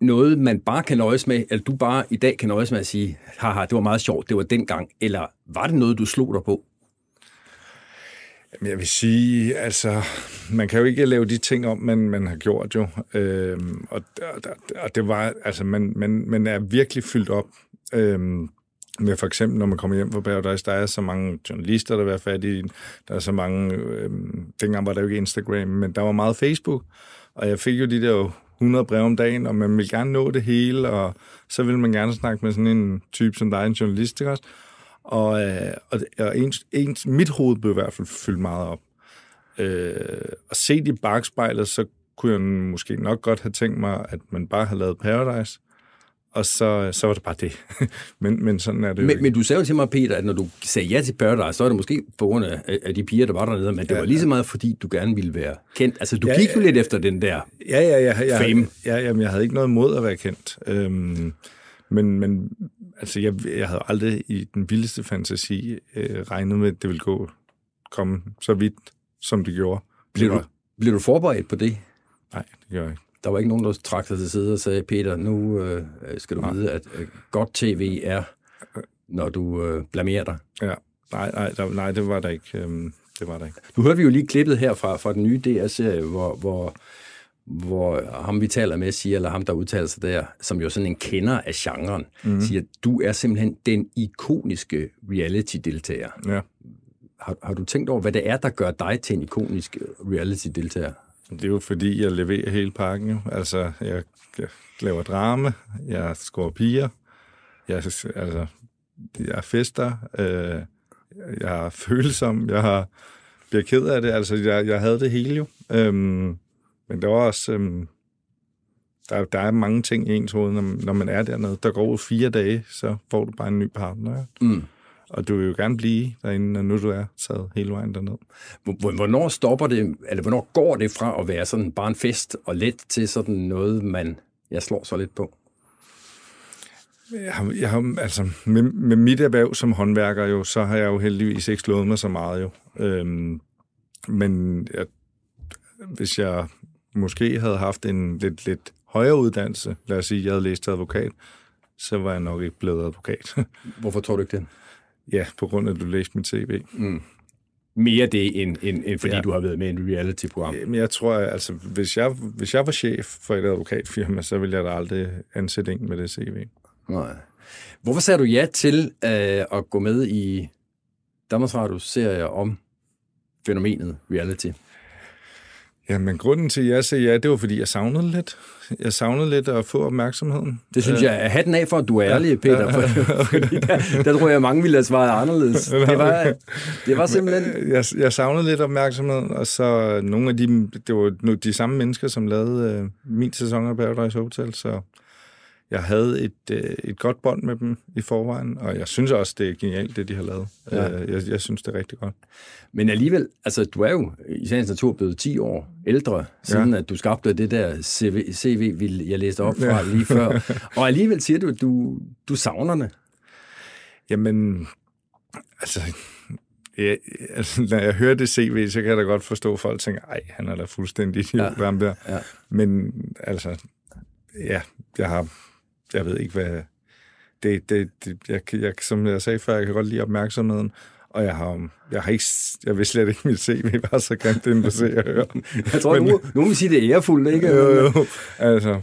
S2: noget, man bare kan nøjes med, eller du bare i dag kan nøjes med at sige, haha, det var meget sjovt, det var dengang, eller var det noget, du slog dig på?
S9: Jamen, jeg vil sige, altså, man kan jo ikke lave de ting om, man, man har gjort jo. Øhm, og, og, og det var, altså, man, man, man er virkelig fyldt op. Øhm, med for eksempel, når man kommer hjem fra Paradise, der er så mange journalister, der er fat i Der er så mange... Øhm, dengang var der jo ikke Instagram, men der var meget Facebook. Og jeg fik jo de der 100 breve om dagen, og man vil gerne nå det hele, og så vil man gerne snakke med sådan en type som dig, en journalist, ikke også? Og, øh, og, og ens, ens, mit hoved blev i hvert fald fyldt meget op. Øh, og set i bagspejlet, så kunne jeg måske nok godt have tænkt mig, at man bare havde lavet Paradise, og så, så var det bare det. men, men sådan er det
S2: men,
S9: jo ikke.
S2: men du sagde jo til mig, Peter, at når du sagde ja til Paradise, så var det måske på grund af, af de piger, der var dernede, men det ja, var lige så meget, fordi du gerne ville være kendt. Altså, du
S9: Ja,
S2: gik jo
S9: ja.
S2: lidt efter den der
S9: Ja, ja, ja. Jeg,
S2: fame.
S9: Ja, jamen, jeg havde ikke noget imod at være kendt. Øhm, men, men altså, jeg, jeg havde aldrig i den vildeste fantasi øh, regnet med, at det ville gå komme så vidt, som det gjorde.
S2: Blev du, blev du forberedt på det?
S9: Nej, det gjorde jeg ikke.
S2: Der var ikke nogen, der trak sig til side og sagde, Peter, nu øh, skal du
S9: Nej.
S2: vide, at øh, godt tv er, når du øh, blamerer dig.
S9: Ja. Nej, nej, der, nej, det var der ikke. Øhm, det var der ikke.
S2: Nu hørte vi jo lige klippet her fra, fra den nye DR-serie, hvor, hvor, hvor ham vi taler med siger, eller ham der udtaler sig der, som jo sådan en kender af genren, mm. siger, du er simpelthen den ikoniske reality-deltager.
S9: Ja.
S2: Har, har du tænkt over, hvad det er, der gør dig til en ikonisk reality-deltager?
S9: Det er jo fordi, jeg leverer hele pakken. Jo. Altså, jeg, jeg laver drama, jeg scorer piger, jeg, altså, jeg fester, øh, jeg er følsom, jeg har, bliver ked af det. Altså, jeg, jeg havde det hele jo. Øhm, men der var også... Øhm, der, der er mange ting i ens hoved, når, når man er dernede. Der går over fire dage, så får du bare en ny partner.
S2: Mm.
S9: Og du vil jo gerne blive derinde, når nu du er taget hele vejen derned.
S2: Hvor- Hvornår stopper det, eller hvornår går det fra at være sådan bare en fest og let til sådan noget, man jeg slår så lidt på?
S9: Jeg har, jeg har, altså, med, med mit erhverv som håndværker jo, så har jeg jo heldigvis ikke slået mig så meget jo. Øhm, men jeg, hvis jeg måske havde haft en lidt, lidt højere uddannelse, lad os sige, jeg havde læst advokat, så var jeg nok ikke blevet advokat.
S2: Hvorfor tror du ikke det?
S9: Ja, på grund af, at du læste mit CV.
S2: Mm. Mere det, end, end, end fordi ja. Du har været med i et reality-program.
S9: Men jeg tror, at, altså, hvis jeg, hvis jeg var chef for et advokatfirma, så ville jeg da aldrig ansætte en med det CV.
S2: Nej. Hvorfor sagde du ja til øh, at gå med i Danmarks Radios serie om fænomenet reality?
S9: Jamen, grunden til, at jeg sagde ja, det var, fordi jeg savnede lidt. Jeg savnede lidt at få opmærksomheden.
S2: Det synes jeg er hatten af for, at du er ærlig, Peter.
S9: ja,
S2: fordi der, der tror jeg, mange ville have svaret anderledes. Det var, det var simpelthen...
S9: Jeg, jeg savnede lidt opmærksomhed, og så nogle af de, det var de samme mennesker, som lavede øh, min sæson af Paradise Hotel, så jeg havde et, øh, et godt bånd med dem i forvejen, og jeg synes også, det er genialt, det de har lavet.
S2: Ja.
S9: Ja. Jeg, jeg synes, det er rigtig godt.
S2: Men alligevel, altså du er jo i sagens natur blevet 10 år ældre, siden ja. at du skabte det der CV, CV vil jeg læste op fra ja. Lige før. Og alligevel siger du, at du, du savner det.
S9: Jamen, altså, ja, altså, når jeg hører det CV, så kan jeg da godt forstå, at folk tænker, ej, han er da fuldstændig idiot,
S2: Ja.
S9: ja. ham der.
S2: Ja.
S9: Men altså, ja, jeg har, jeg ved ikke, hvad, det, det, det jeg, jeg, som jeg sagde før, jeg kan godt lide opmærksomheden, og jeg har, jeg har ikke, jeg vil slet ikke, mit CV var så grimt, det du se og høre.
S2: Jeg tror,
S9: Men-
S2: nogen, nogen vil sige, det er ærefuldt, ikke?
S9: Jo, jo, altså,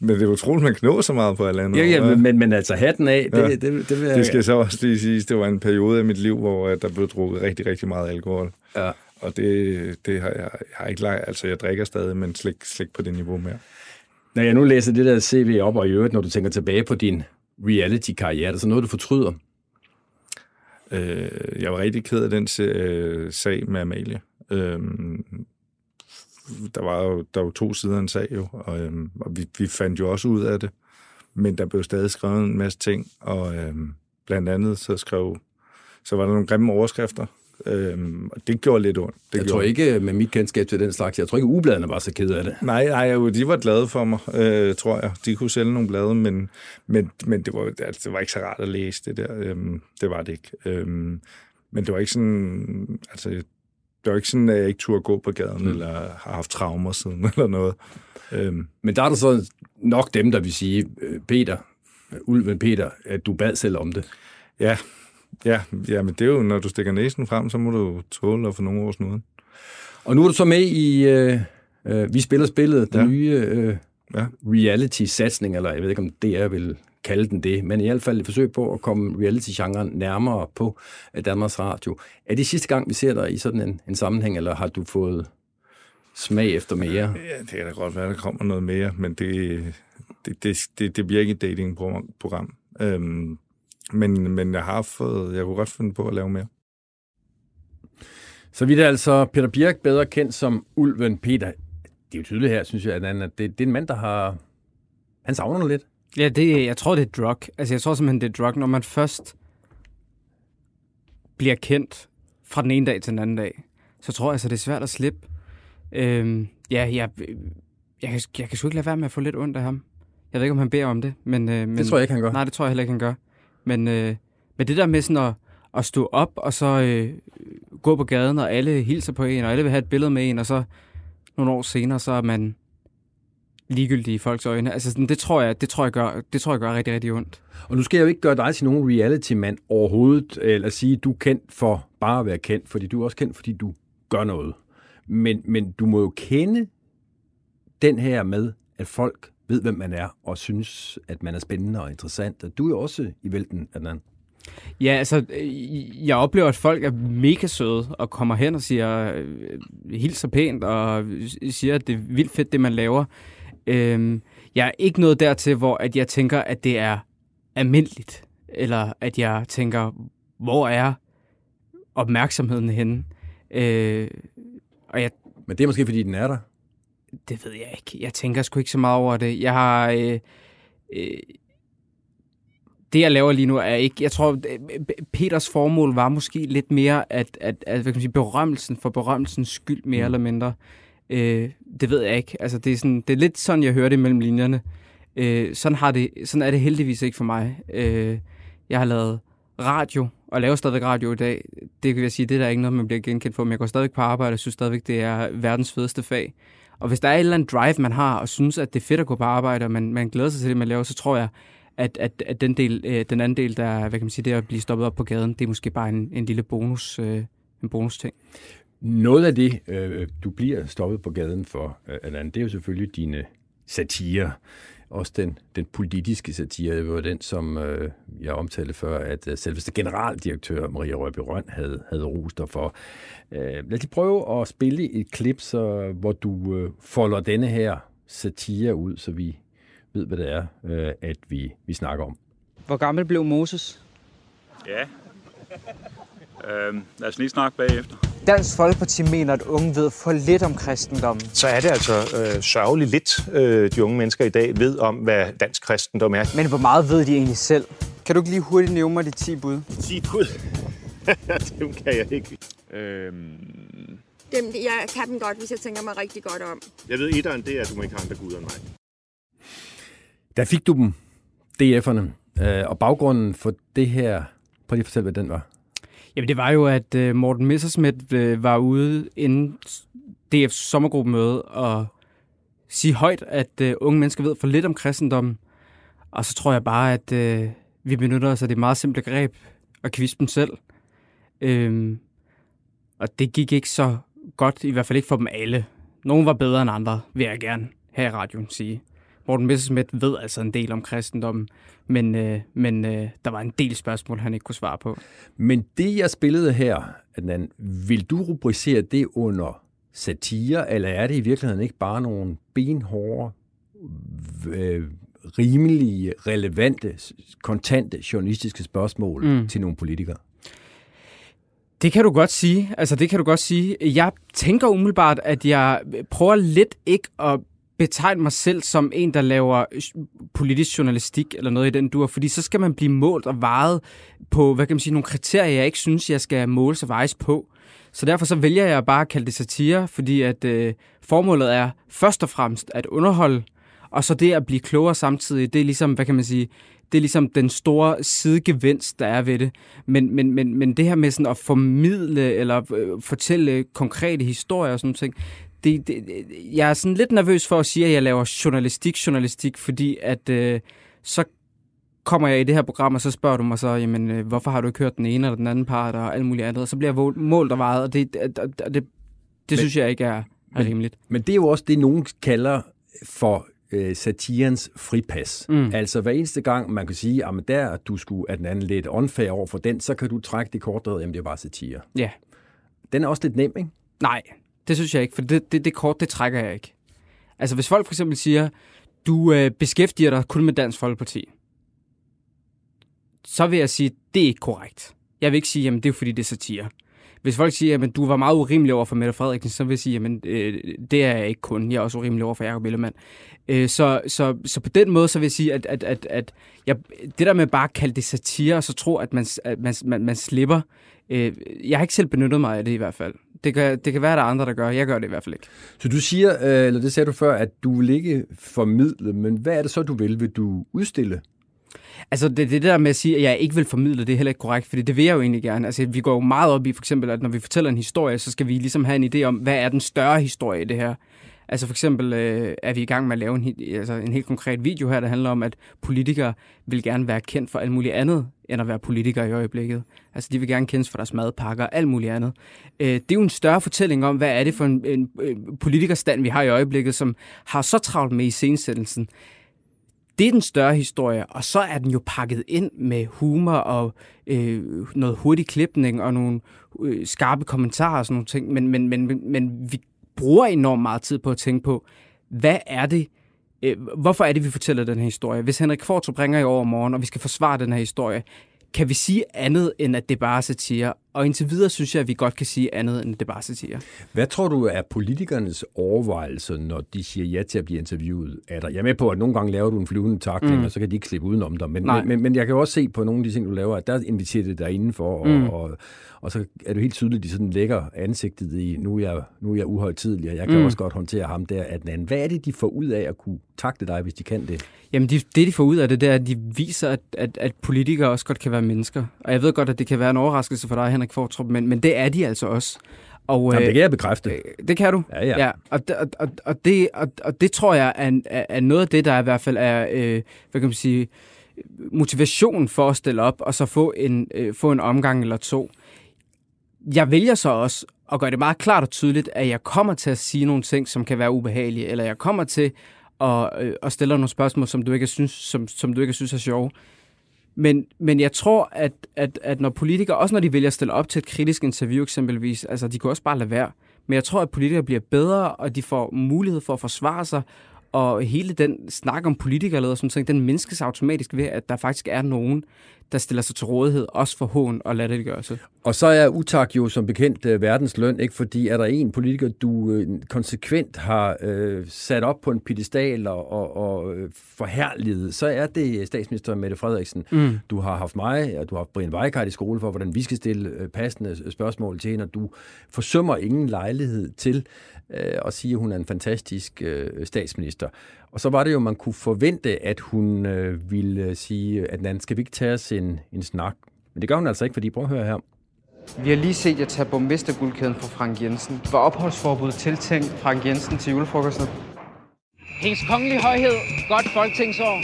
S9: men det er utroligt, man knår så meget på halvandet
S2: Ja, ja, men, men, men altså hatten af, det,
S9: Ja.
S2: det, det, det vil jeg...
S9: Det skal så også lige siges, det var en periode af mit liv, hvor øh, der blev drukket rigtig, rigtig meget alkohol.
S2: Ja.
S9: Og det, det har jeg, jeg har ikke lagt, altså jeg drikker stadig, men slet, slet på det niveau mere.
S2: Når jeg nu læser det der CV op, og i øvrigt, når du tænker tilbage på din reality-karriere, er der så noget, du fortryder?
S9: Øh, jeg var rigtig ked af den øh, sag med Amalie. Øh, der var jo der var to sider af en sag jo, og, øh, og vi, vi fandt jo også ud af det. Men der blev stadig skrevet en masse ting, og øh, blandt andet så skrev, så var der nogle grimme overskrifter, øh, og det gjorde lidt ondt. Det
S2: Jeg tror ikke, med mit kendskab til den slags, jeg tror ikke, ugebladene var så kede af det.
S9: Nej, nej, de var glade for mig, øh, tror jeg. De kunne sælge nogle blade, men, men, men det, var, altså, det var ikke så rart at læse det der. Øhm, det var det ikke. Øhm, men det var ikke sådan... Altså, det var ikke sådan, at jeg ikke turde gå på gaden, mm. eller har haft traumer siden, eller noget. Øhm,
S2: Men der er der så nok dem, der vil sige, øh, Peter, øh, Ulven Peter, at du bad selv om det.
S9: ja, Ja, ja, men det er jo, når du stikker næsen frem, så må du tåle at få nogle års noget.
S2: Og nu er du så med i øh, øh, Vi spiller spillet, den Ja. nye øh,
S9: Ja.
S2: reality-satsning, eller jeg ved ikke, om DR vil kalde den det, men i hvert fald et forsøg på at komme reality-genren nærmere på øh, Danmarks Radio. Er det sidste gang, vi ser dig i sådan en, en sammenhæng, eller har du fået smag efter mere?
S9: Ja, det kan da godt være, der kommer noget mere, men det, det, det, det, det bliver ikke et datingprogram. Øhm, men, men jeg har fået, jeg kunne godt finde på at lave mere.
S2: Så vidt er altså Peter Birk, bedre kendt som Ulven Peter. Det er jo tydeligt her, synes jeg, at han- at det, det er en mand, der har... Han savner noget lidt.
S4: Ja, det, jeg tror, det er drug. Altså, jeg tror simpelthen, det er drug, når man først bliver kendt fra den ene dag til den anden dag. Så tror jeg, altså, det er svært at slippe. Øhm, ja, jeg, jeg, jeg, jeg kan sgu ikke lade være med at få lidt ondt af ham. Jeg ved ikke, om han beder om det. Men, øh, men,
S2: Det tror jeg ikke, han gør.
S4: Nej, det tror jeg heller ikke, han gør. Men, øh, men det der med sådan at, at stå op, og så øh, gå på gaden, og alle hilser på en, og alle vil have et billede med en, og så nogle år senere, så er man ligegyldig i folks øjne. Altså, sådan, det, tror jeg, det, tror jeg gør, det tror jeg gør rigtig, rigtig ondt.
S2: Og nu skal jeg jo ikke gøre dig til nogen reality-mand overhovedet, eller sige, du er kendt for bare at være kendt, fordi du er også kendt, fordi du gør noget. Men, men du må jo kende den her med, at folk ved, hvem man er, og synes, at man er spændende og interessant. Og du er jo også i vælten anden.
S4: Ja, altså, øh, jeg oplever, at folk er mega søde og kommer hen og siger, øh, hilser pænt og siger, at det er vildt fedt, det man laver. Øhm, jeg er ikke nået dertil, hvor at jeg tænker, at det er almindeligt, eller at jeg tænker, hvor er opmærksomheden henne? Øh, og jeg,
S2: Men det er måske, fordi den er der.
S4: Det ved jeg ikke. Jeg tænker sgu ikke så meget over det. Jeg har... Øh, øh, det, jeg laver lige nu, er ikke... Jeg tror, Peters formål var måske lidt mere, at, at, at hvad kan man sige, berømmelsen for berømmelsens skyld, mere mm. eller mindre. Øh, det ved jeg ikke. Altså, det, er sådan, det er lidt sådan, jeg hører det mellem linjerne. Øh, sådan, har det, sådan er det heldigvis ikke for mig. Øh, jeg har lavet radio, og laver stadigvæk radio i dag. Det kan jeg sige, det er der ikke noget, man bliver genkendt for, men jeg går stadigvæk på arbejde og synes stadigvæk, det er verdens fedeste fag. Og hvis der er et eller andet drive, man har, og synes, at det er fedt at gå på arbejde, og man, man glæder sig til det, man laver, så tror jeg, at, at, at den, del, øh, den anden del, der hvad kan man sige, det at blive stoppet op på gaden, det er måske bare en, en lille bonus, øh, en bonus ting.
S2: Noget af det, øh, du bliver stoppet på gaden for, øh, Allan, det er jo selvfølgelig dine satire. Også den, den politiske satire, det var den, som øh, jeg omtalte før, at øh, selveste generaldirektør Maria Røby Røn havde, havde rost dig for. Øh, lad os lige prøve at spille et klip, så, hvor du øh, folder denne her satire ud, så vi ved, hvad det er, øh, at vi, vi snakker om.
S11: Hvor gammel blev Moses?
S12: Ja. Øhm, lad os lige snakke bagefter.
S3: Dansk Folkeparti mener, at unge ved for lidt om kristendommen.
S13: så er det altså øh, sørgeligt lidt, øh, de unge mennesker i dag ved om, hvad dansk kristendom er.
S3: Men hvor meget ved de egentlig selv? Kan du ikke lige hurtigt nævne mig de 10 bud?
S13: 10 bud? Dem kan jeg ikke. Øhm,
S14: Dem, jeg kan dem godt, hvis jeg tænker mig rigtig godt om.
S13: jeg ved, etteren det er, at du må ikke have andre guder end mig.
S2: Der fik du dem, DF'erne, øh, og baggrunden for det her, prøv lige at fortælle, hvad den var.
S4: Jamen, det var jo, at øh, Morten Messersmith øh, var ude inden DF's sommergruppemøde og sige højt, at øh, unge mennesker ved for lidt om kristendommen. Og så tror jeg bare, at øh, vi benytter os af det meget simple greb og kviste dem selv. Øhm, og det gik ikke så godt, i hvert fald ikke for dem alle. Nogle var bedre end andre, vil jeg gerne her i radioen sige. Morten Messersmith ved altså en del om kristendommen, men, øh, men øh, der var en del spørgsmål, han ikke kunne svare på.
S2: Men det, jeg spillede her, Adnan, vil du rubricere det under satire, eller er det i virkeligheden ikke bare nogle benhårde, øh, rimelige, relevante, kontante journalistiske spørgsmål
S4: mm.
S2: til nogle politikere?
S4: Det kan du godt sige. Altså, det kan du godt sige. Jeg tænker umiddelbart, at jeg prøver lidt ikke at betegne mig selv som en, der laver øh, politisk journalistik eller noget i den dur, fordi så skal man blive målt og vejet på, hvad kan man sige, nogle kriterier, jeg ikke synes, jeg skal måles og vejes på. Så derfor så vælger jeg bare at kalde det satire, fordi at øh, formålet er først og fremmest at underholde, og så det at blive klogere samtidig, det er ligesom, hvad kan man sige, det er ligesom den store sidegevinst, der er ved det. Men, men, men, men det her med sådan at formidle eller øh, fortælle konkrete historier og sådan noget ting, det, det, jeg er sådan lidt nervøs for at sige, at jeg laver journalistik, journalistik, fordi at øh, så kommer jeg i det her program, og så spørger du mig så, jamen, øh, hvorfor har du ikke hørt den ene eller den anden part, og alt muligt andet, og så bliver jeg målt og vejet, og det, det, det, det, men, synes jeg ikke er, er rimeligt.
S2: Men det er jo også det, nogen kalder for øh, satirens fripas. Mm. Altså hver eneste gang, man kan sige, at der du skulle at den anden lidt unfair over for den, så kan du trække det kort, der jamen det er bare satire.
S4: Ja.
S2: Den er også lidt nem, ikke?
S4: Nej, det synes jeg ikke, for det, det, det kort, det trækker jeg ikke. Altså hvis folk for eksempel siger, du øh, beskæftiger dig kun med Dansk Folkeparti, så vil jeg sige, det er ikke korrekt. Jeg vil ikke sige, at det er fordi, det er satire. Hvis folk siger, at du var meget urimelig over for Mette Frederiksen, så vil jeg sige, at øh, det er jeg ikke kun. Jeg er også urimelig over for Jacob Ellemann. Øh, så, så, så på den måde, så vil jeg sige, at, at, at, at jeg, det der med bare at kalde det satire, og så tro, at man, at man, man, man slipper, øh, jeg har ikke selv benyttet mig af det i hvert fald. Det kan, det kan være, at der er andre, der gør. Jeg gør det i hvert fald ikke.
S2: Så du siger, øh, eller det sagde du før, at du vil ikke formidle, men hvad er det så, du vil? Vil du udstille?
S4: Altså det, det der med at sige, at jeg ikke vil formidle, det er heller ikke korrekt, for det vil jeg jo egentlig gerne. Altså vi går jo meget op i for eksempel, at når vi fortæller en historie, så skal vi ligesom have en idé om, hvad er den større historie i det her. Altså for eksempel øh, er vi i gang med at lave en, altså en helt konkret video her, der handler om, at politikere vil gerne være kendt for alt muligt andet, end at være politikere i øjeblikket. Altså de vil gerne kendes for deres madpakker og alt muligt andet. Øh, det er jo en større fortælling om, hvad er det for en, en, en politikerstand, vi har i øjeblikket, som har så travlt med i scenesættelsen. Det er den større historie, og så er den jo pakket ind med humor og øh, noget hurtig klipning og nogle øh, skarpe kommentarer og sådan nogle ting. Men, men, men, men vi bruger enormt meget tid på at tænke på, hvad er det, øh, hvorfor er det, vi fortæller den her historie? Hvis Henrik Kvartrup ringer i overmorgen, og vi skal forsvare den her historie, kan vi sige andet, end at det bare er satire? Og indtil videre synes jeg, at vi godt kan sige andet, end det bare er satire.
S2: Hvad tror du er politikernes overvejelser, når de siger ja til at blive interviewet af dig? Jeg er med på, at nogle gange laver du en flyvende takling, mm. og så kan de ikke slippe udenom dig. Men, men, men jeg kan også se på nogle af de ting, du laver, at der inviterer det dig indenfor, og, mm. og, og så er det helt tydeligt, at de sådan lægger ansigtet i, nu er jeg, nu er jeg uhøjtidlig, og jeg kan mm. også godt håndtere ham der af den anden. Hvad er det, de får ud af at kunne takte dig, hvis de kan det?
S4: Jamen, de, det de får ud af det, det er, at de viser, at, at, at politikere også godt kan være mennesker. Og jeg ved godt, at det kan være en overraskelse for dig, Henrik Fortrup, men, men det er de altså også.
S2: Og, Jamen, det kan jeg bekræfte.
S4: Øh, det kan du?
S2: Ja, ja.
S4: ja og, og, og, og, det, og, og det tror jeg er, er, er noget af det, der i hvert fald er, øh, hvad kan man sige, motivation for at stille op, og så få en, øh, få en omgang eller to. Jeg vælger så også at gøre det meget klart og tydeligt, at jeg kommer til at sige nogle ting, som kan være ubehagelige, eller jeg kommer til at, øh, at stille nogle spørgsmål, som du ikke synes, som, som du ikke synes er sjove. Men, men jeg tror, at, at, at når politikere, også når de vælger at stille op til et kritisk interview eksempelvis, altså de kan også bare lade være. Men jeg tror, at politikere bliver bedre, og de får mulighed for at forsvare sig, og hele den snak om politikere og sådan ting, den mindskes automatisk ved, at der faktisk er nogen, der stiller sig til rådighed, også for hån og latterliggørelse.
S2: Og så er utak jo som bekendt uh, verdens løn, ikke? fordi er der en politiker, du uh, konsekvent har uh, sat op på en pedestal og, og, og forherliget, så er det statsminister Mette Frederiksen. Mm. Du har haft mig, og du har haft Brian Weikart i skole for, hvordan vi skal stille passende spørgsmål til hende, og du forsømmer ingen lejlighed til at sige, at hun er en fantastisk statsminister. Og så var det jo, man kunne forvente, at hun øh, ville sige, at den skal vi ikke tage os en, en snak? Men det gør hun altså ikke, fordi prøv at høre her.
S11: Vi har lige set jer tage borgmesterguldkæden fra Frank Jensen. Var opholdsforbud tiltænkt Frank Jensen til julefrokosten?
S15: Hendes kongelige højhed. Godt folketingsår.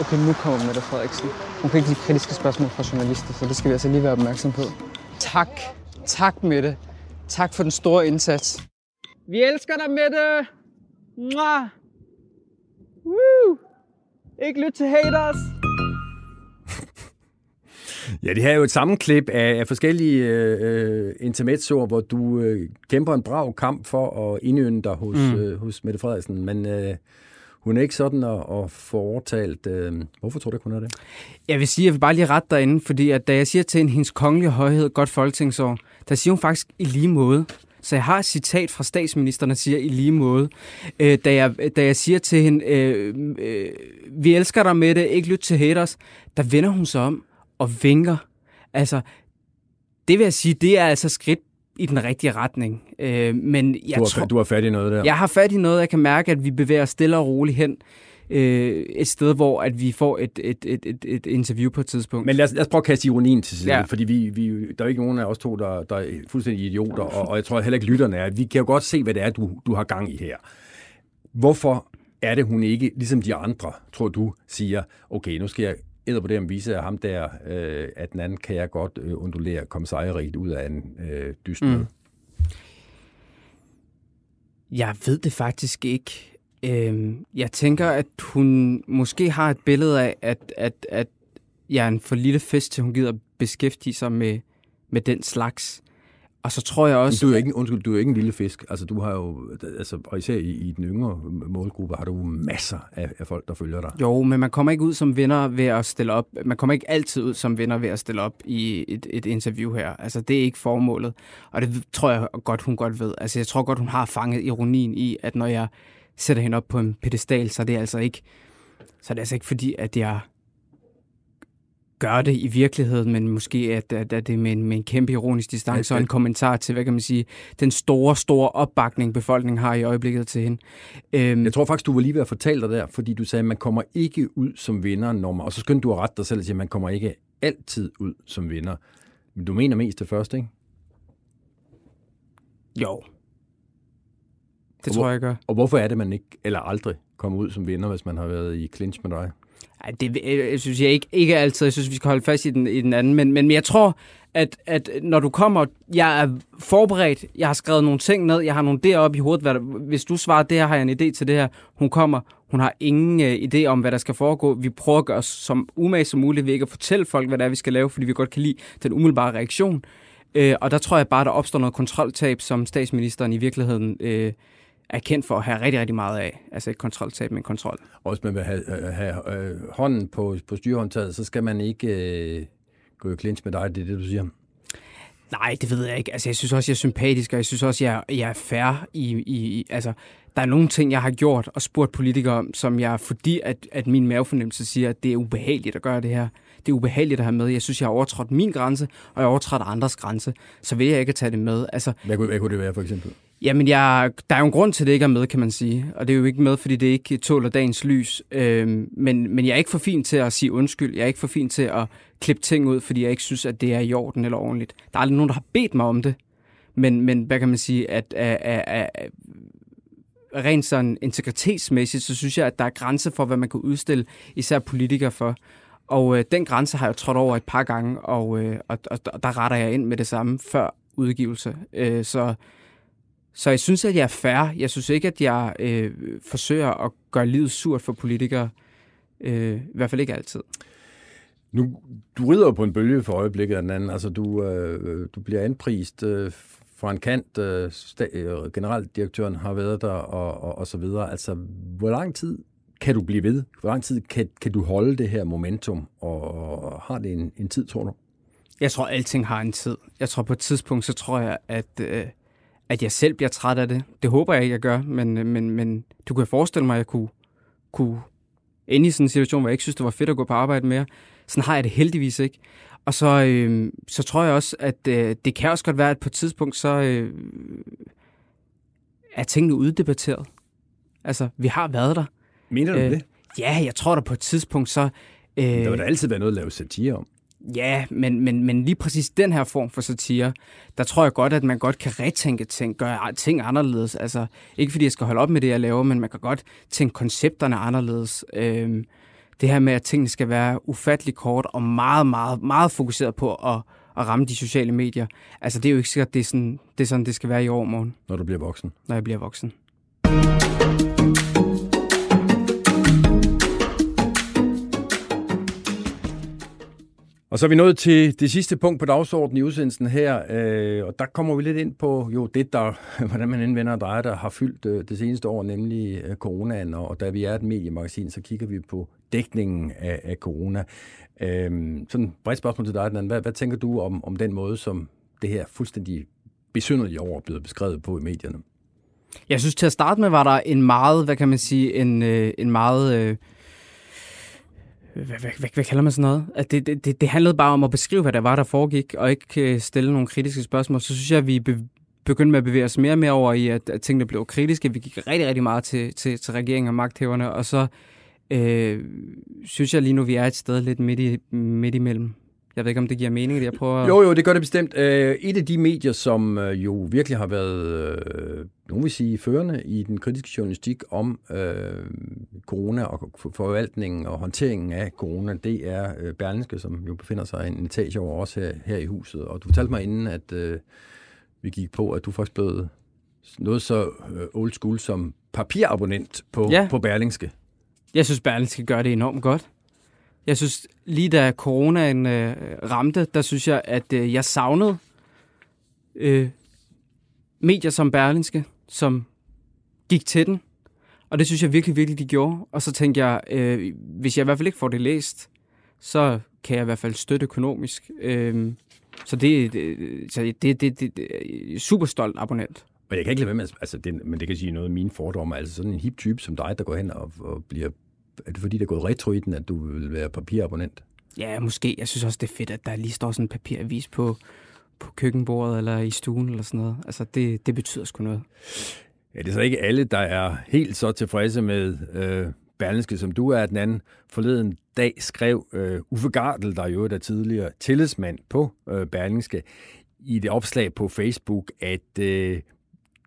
S11: Okay, nu kommer Mette Frederiksen. Hun kan ikke lide kritiske spørgsmål fra journalister, så det skal vi altså lige være opmærksom på. Tak. Tak, Mette. Tak for den store indsats.
S15: Vi elsker dig, Mette! Mwah! Woo! Ikke lyt til haters!
S2: Ja, det her er jo et sammenklip af, af forskellige øh, intermezzoer, hvor du øh, kæmper en brav kamp for at indønde dig hos, mm. øh, hos Mette Frederiksen, men øh, hun er ikke sådan at, at få overtalt. Øh, hvorfor tror du ikke, hun er det?
S4: Jeg vil sige, jeg vil bare lige rette derinde, fordi at da jeg siger til en hendes kongelige højhed, godt folketingsår, der siger hun faktisk i lige måde. Så jeg har et citat fra statsministeren, der siger i lige måde, øh, da, jeg, da jeg siger til hende, øh, øh, vi elsker dig med det, ikke lyt til haters, der vender hun sig om og vinker. Altså, det vil jeg sige, det er altså skridt i den rigtige retning. Øh, men jeg
S2: du, har,
S4: tror,
S2: du har fat i noget der.
S4: Jeg har fat i noget, jeg kan mærke, at vi bevæger os stille og roligt hen øh, et sted, hvor at vi får et, et, et, et, et interview på et tidspunkt.
S2: Men lad os, lad os prøve at kaste ironien til side, ja. fordi vi, vi, der er ikke nogen af os to, der, der er fuldstændig idioter, og, og jeg tror heller ikke lytterne er. Vi kan jo godt se, hvad det er, du, du har gang i her. Hvorfor er det, hun ikke, ligesom de andre, tror du, siger, okay, nu skal jeg æder på det, om vise ham der, øh, at den anden kan jeg godt øh, undulere, komme sejrigt ud af en øh, dyst mm.
S4: Jeg ved det faktisk ikke. Øhm, jeg tænker, at hun måske har et billede af, at, at, at jeg er en for lille fest, til hun gider beskæftige sig med, med den slags. Og så tror jeg også...
S2: Men du er ikke, undskyld, du er ikke en lille fisk. Altså, du har jo, altså, og især i, i den yngre målgruppe, har du masser af, af folk, der følger dig.
S4: Jo, men man kommer ikke ud som vinder ved at stille op. Man kommer ikke altid ud som vinder ved at stille op i et, et interview her. Altså, det er ikke formålet. Og det tror jeg godt, hun godt ved. Altså, jeg tror godt, hun har fanget ironien i, at når jeg sætter hende op på en pedestal, så er det altså ikke, så er det altså ikke fordi, at jeg gør det i virkeligheden, men måske at, at, at det er med en, med en kæmpe ironisk distance ja, og en kommentar til, hvad kan man sige, den store, store opbakning, befolkningen har i øjeblikket til hende.
S2: Øhm, jeg tror faktisk, du var lige ved at fortælle dig der, fordi du sagde, at man kommer ikke ud som vinder, når man, og så skyndte du at rette dig selv sige, at man kommer ikke altid ud som vinder. Men du mener mest det første, ikke?
S4: Jo. Det tror
S2: hvor,
S4: jeg gør.
S2: Og hvorfor er det, man ikke, eller aldrig, kommer ud som vinder, hvis man har været i clinch med dig?
S4: Ej, det jeg synes jeg ikke, ikke altid. Jeg synes, vi skal holde fast i den, i den anden. Men, men jeg tror, at, at når du kommer, jeg er forberedt, jeg har skrevet nogle ting ned, jeg har nogle idéer op i hovedet. Hvad der, hvis du svarer, det her har jeg en idé til det her. Hun kommer, hun har ingen uh, idé om, hvad der skal foregå. Vi prøver at gøre os som umage som muligt ved ikke at fortælle folk, hvad det er, vi skal lave, fordi vi godt kan lide den umiddelbare reaktion. Uh, og der tror jeg bare, der opstår noget kontroltab, som statsministeren i virkeligheden... Uh, er kendt for at have rigtig, rigtig meget af. Altså ikke kontroltab, men kontrol.
S2: Og hvis man vil have, have, have øh, hånden på, på styrehåndtaget, så skal man ikke øh, gå i clinch med dig, det er det, du siger?
S4: Nej, det ved jeg ikke. Altså, jeg synes også, jeg er sympatisk, og jeg synes også, jeg, jeg er fair i, i... Altså, der er nogle ting, jeg har gjort og spurgt politikere om, som jeg, fordi at, at min mavefornemmelse siger, at det er ubehageligt at gøre det her. Det er ubehageligt at have med. Jeg synes, jeg har overtrådt min grænse, og jeg har overtrådt andres grænse. Så vil jeg ikke tage det med. Altså,
S2: hvad, kunne, hvad kunne det være, for eksempel?
S4: Jamen, jeg, der er jo en grund til, at det ikke er med, kan man sige. Og det er jo ikke med, fordi det ikke tåler dagens lys. Øhm, men, men jeg er ikke for fin til at sige undskyld. Jeg er ikke for fin til at klippe ting ud, fordi jeg ikke synes, at det er i orden eller ordentligt. Der er aldrig nogen, der har bedt mig om det. Men, men hvad kan man sige, at, at, at, at rent sådan integritetsmæssigt, så synes jeg, at der er grænser for, hvad man kan udstille især politikere for. Og øh, den grænse har jeg trådt over et par gange, og, øh, og, og, og der retter jeg ind med det samme før udgivelse. Øh, så så jeg synes, at jeg er fair. Jeg synes ikke, at jeg øh, forsøger at gøre livet surt for politikere. Øh, I hvert fald ikke altid.
S2: Nu, du rider på en bølge for øjeblikket af den anden. Altså, du, øh, du bliver anprist øh, fra en kant. Øh, øh, generaldirektøren har været der, og, og, og så videre. Altså, hvor lang tid kan du blive ved? Hvor lang tid kan, kan du holde det her momentum? Og, og har det en, en tid, tror du?
S4: Jeg tror, alting har en tid. Jeg tror, på et tidspunkt, så tror jeg, at... Øh, at jeg selv bliver træt af det. Det håber jeg ikke, jeg gør, men, men, men du kan forestille mig, at jeg kunne, kunne ende i sådan en situation, hvor jeg ikke synes, det var fedt at gå på arbejde mere. Sådan har jeg det heldigvis ikke. Og så, øh, så tror jeg også, at øh, det kan også godt være, at på et tidspunkt, så øh, er tingene uddebatteret. Altså, vi har været der.
S2: Mener du øh, det?
S4: Ja, jeg tror, der på et tidspunkt, så...
S2: Øh, der vil da altid være noget at lave satire om.
S4: Ja, men, men, men lige præcis den her form for satire, der tror jeg godt, at man godt kan retænke ting, gøre ting anderledes. Altså, ikke fordi jeg skal holde op med det, jeg laver, men man kan godt tænke koncepterne anderledes. Øhm, det her med, at tingene skal være ufattelig kort og meget, meget, meget fokuseret på at, at ramme de sociale medier. Altså, det er jo ikke sikkert, det er sådan, det, er sådan, det skal være i overmorgen.
S2: Når du bliver voksen?
S4: Når jeg bliver voksen.
S2: Og så er vi nået til det sidste punkt på dagsordenen i udsendelsen her, øh, og der kommer vi lidt ind på jo det, der, hvordan man indvender og drejer, der har fyldt øh, det seneste år, nemlig øh, coronaen, og da vi er et mediemagasin, så kigger vi på dækningen af, af corona. Øh, sådan et bredt spørgsmål til dig, Dan. Hvad, hvad tænker du om, om den måde, som det her fuldstændig besynderlige år er blevet beskrevet på i medierne?
S4: Jeg synes til at starte med, var der en meget, hvad kan man sige, en, øh, en meget... Øh hvad, hvad, hvad, hvad kalder man sådan noget? At det, det, det handlede bare om at beskrive, hvad der var, der foregik, og ikke øh, stille nogle kritiske spørgsmål. Så synes jeg, at vi begyndte med at bevæge os mere og mere over i, at, at tingene blev kritiske. Vi gik rigtig, rigtig meget til, til, til regeringen og magthæverne, og så øh, synes jeg lige nu, vi er et sted lidt midt, i, midt imellem. Jeg ved ikke, om det giver mening, det jeg prøver.
S2: Jo, jo, det gør det bestemt. Øh, et af de medier, som øh, jo virkelig har været, øh, nogen vil sige, førende i den kritiske journalistik om øh, corona og forvaltningen og håndteringen af corona, det er Berlingske, som jo befinder sig en etage over os her, her i huset. Og du fortalte mig inden, at øh, vi gik på, at du faktisk blev noget så old school som papirabonnent på, ja. på Berlingske.
S4: Jeg synes, Berlingske gør det enormt godt. Jeg synes, lige da coronaen øh, ramte, der synes jeg, at øh, jeg savnede øh, medier som Berlingske, som gik til den. Og det synes jeg virkelig, virkelig, de gjorde. Og så tænkte jeg, øh, hvis jeg i hvert fald ikke får det læst, så kan jeg i hvert fald støtte økonomisk. Øh, så det, det, så det, det, det, det øh, super stolt abonnent.
S2: Og jeg kan ikke lade være med, altså det, men det kan sige noget af mine fordomme. Altså sådan en hip type som dig, der går hen og, og bliver er det fordi, der er gået retro i den, at du vil være papirabonnent?
S4: Ja, måske. Jeg synes også, det er fedt, at der lige står sådan en papiravis på, på køkkenbordet eller i stuen eller sådan noget. Altså, det, det betyder sgu noget.
S2: Ja, det er så ikke alle, der er helt så tilfredse med øh, Berlingske, som du er. Den anden forleden dag skrev øh, Uffe Gardel, der jo er tidligere tillidsmand på øh, Berlingske, i det opslag på Facebook, at øh,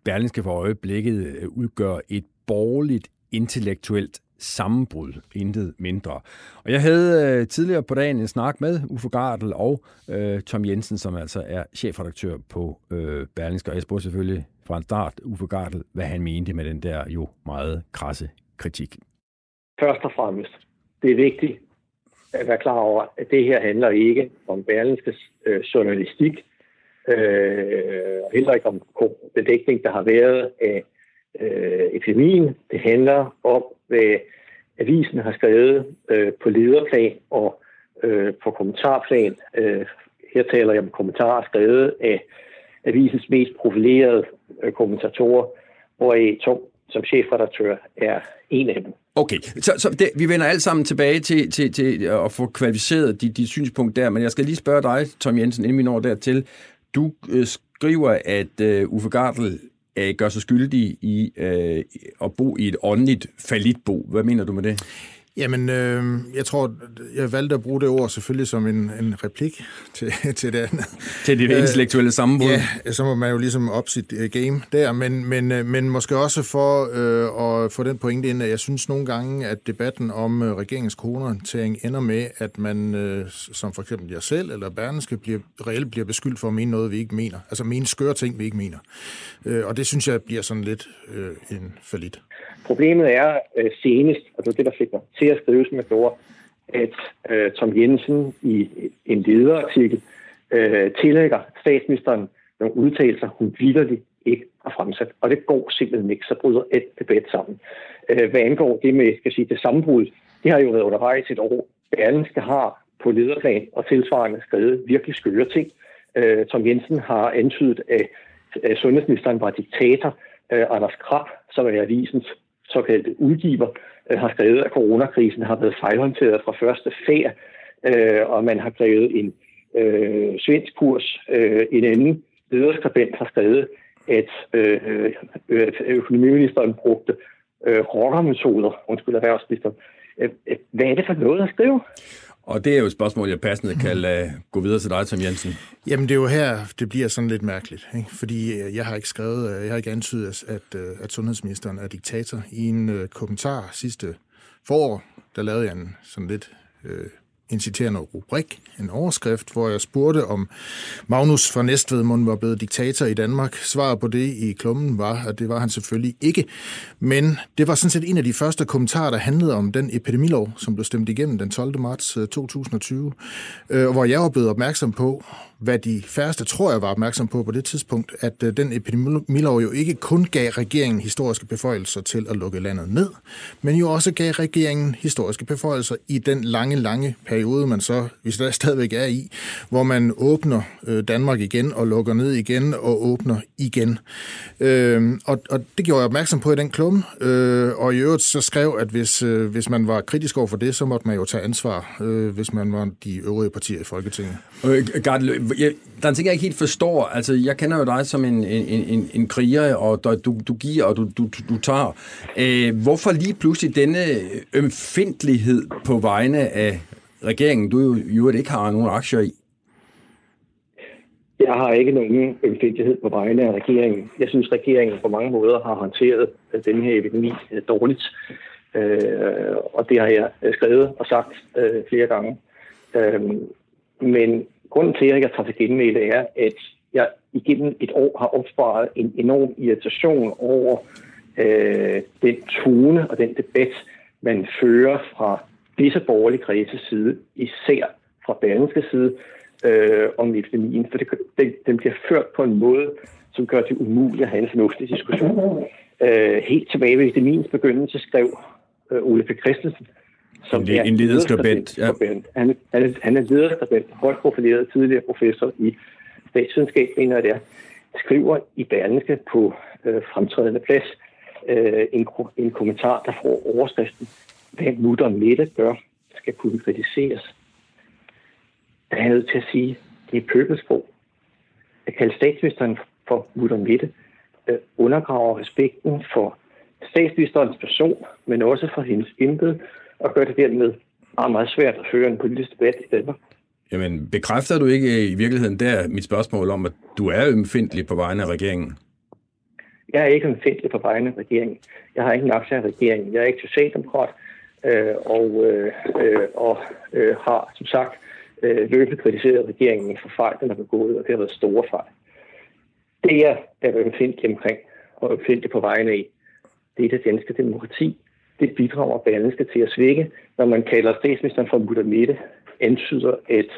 S2: Berlingske for øjeblikket øh, udgør et borgerligt intellektuelt sammenbrud, intet mindre. Og jeg havde øh, tidligere på dagen en snak med Uffe Gardel og øh, Tom Jensen, som altså er chefredaktør på øh, Berlingske, og jeg spurgte selvfølgelig fra en start Uffe Gardel, hvad han mente med den der jo meget krasse kritik.
S16: Først og fremmest, det er vigtigt at være klar over, at det her handler ikke om Berlingskes øh, journalistik, øh, og heller ikke om bedækning, der har været af øh, epidemien. Det handler om, hvad avisen har skrevet øh, på lederplan og øh, på kommentarplan. Øh, her taler jeg om kommentarer skrevet af avisens mest profilerede øh, kommentatorer, hvor Tom som chefredaktør er en af dem.
S2: Okay, så, så det, vi vender alt sammen tilbage til, til, til at få kvalificeret dit de synspunkt der, men jeg skal lige spørge dig, Tom Jensen, inden vi når dertil. Du øh, skriver, at øh, Uffe Gardel øh, gør sig skyldig i øh, at bo i et åndeligt falitbo. Hvad mener du med det?
S17: Jamen, øh, jeg tror, jeg valgte at bruge det ord selvfølgelig som en, en replik til, til det andet.
S2: Til det intellektuelle sammenbrud.
S17: Ja, så må man jo ligesom op sit uh, game der, men, men, uh, men måske også for uh, at få den pointe ind, at jeg synes nogle gange, at debatten om uh, regeringens coronahåndtering ender med, at man, uh, som for eksempel jeg selv eller Berneske, bliver, reelt bliver beskyldt for at mene noget, vi ikke mener. Altså mene skøre ting, vi ikke mener. Uh, og det synes jeg bliver sådan lidt uh, en falit.
S16: Problemet er øh, senest, og det er det, der fik mig til at skrive, som jeg gjorde, at øh, Tom Jensen i en lederartikel øh, tillægger statsministeren nogle udtalelser, hun vidderligt ikke har fremsat. Og det går simpelthen ikke, så bryder et debat sammen. Øh, hvad angår det med skal sige, det sammenbrud, det har jo været undervejs et år. Berlingske har på lederplan og tilsvarende skrevet virkelig skøre ting. Øh, Tom Jensen har antydet, at, at sundhedsministeren var diktator. Øh, Anders Krab, som er avisens såkaldte udgiver, Øh, har skrevet, at coronakrisen har været fejlhåndteret fra første færd, øh, og man har skrevet en øh, svensk kurs. Øh, en anden lederskribent har skrevet, at øh, øh, økonomiministeren brugte øh, rockermetoder, undskyld erhvervsministeren. Øh, øh, hvad er det for noget at skrive?
S2: Og det er jo et spørgsmål, jeg passende kan lade gå videre til dig, Tom Jensen.
S17: Jamen, det er jo her, det bliver sådan lidt mærkeligt. Ikke? Fordi øh, jeg har ikke skrevet, øh, jeg har ikke antydet, at, øh, at sundhedsministeren er diktator. I en kommentar sidste forår, der lavede jeg en sådan lidt øh, en citerende rubrik, en overskrift, hvor jeg spurgte, om Magnus fra Næstvedmund var blevet diktator i Danmark. Svaret på det i klummen var, at det var han selvfølgelig ikke. Men det var sådan set en af de første kommentarer, der handlede om den epidemilov, som blev stemt igennem den 12. marts øh, 2020, og øh, hvor jeg var blevet opmærksom på, hvad de færreste tror jeg var opmærksom på på det tidspunkt, at øh, den epidemilov jo ikke kun gav regeringen historiske beføjelser til at lukke landet ned, men jo også gav regeringen historiske beføjelser i den lange, lange periode, man så, hvis der stadigvæk er i, hvor man åbner øh, Danmark igen og lukker ned igen og åbner igen. Øh, og, og det gjorde jeg opmærksom på i den klum, øh, og i øvrigt så skrev, at hvis, øh, hvis man var kritisk over for det, så måtte man jo tage ansvar, øh, hvis man var de øvrige partier i Folketinget.
S2: Øh, jeg, der er en ting, jeg ikke helt forstår. Altså, jeg kender jo dig som en, en, en, en kriger, og du, du giver, og du, du, du tager. Øh, hvorfor lige pludselig denne ømfindtlighed på vegne af regeringen, du jo, jo ikke har nogen aktier i?
S16: Jeg har ikke nogen ømfældighed på vegne af regeringen. Jeg synes, regeringen på mange måder har håndteret den her epidemi øh, dårligt. Øh, og det har jeg skrevet og sagt øh, flere gange. Øh, men grunden til, at jeg tager til genmæle, er, at jeg igennem et år har opsparet en enorm irritation over øh, den tone og den debat, man fører fra disse borgerlige kredses side, især fra Berlingske side, øh, om epidemien, for det, den, den bliver ført på en måde, som gør det umuligt at have en fornuftig diskussion. Øh, helt tilbage ved epidemiens begyndelse skrev øh, Ole P. Christensen,
S2: som en, er en lederskribent. Ja.
S16: Han, han, han er lederskribent, højt profileret tidligere professor i statsvidenskab, mener det er, skriver i Berlingske på øh, fremtrædende plads øh, en, en kommentar, der får overskriften, hvad mutter Mette gør, skal kunne kritiseres. Der er nødt til at sige, det er pøbelsprog. At kalde statsministeren for mutter Mette øh, undergraver respekten for statsministerens person, men også for hendes embede, og gør det dermed meget, meget svært at føre en politisk debat i Danmark.
S2: Jamen, bekræfter du ikke i virkeligheden der mit spørgsmål om, at du er ømfindelig på vegne af regeringen?
S16: Jeg er ikke ømfindelig på vegne af regeringen. Jeg har ingen aktie af regeringen. Jeg er ikke socialdemokrat, øh, og, øh, øh, og øh, har som sagt øh, løbende kritiseret regeringen for fejl, den har begået, og det har været store fejl. Det jeg er ømfindelig omkring, og ømfindelig på vegne af, det er det danske demokrati. Det bidrager Berlingske til at svække, når man kalder statsministeren for mutter antyder, at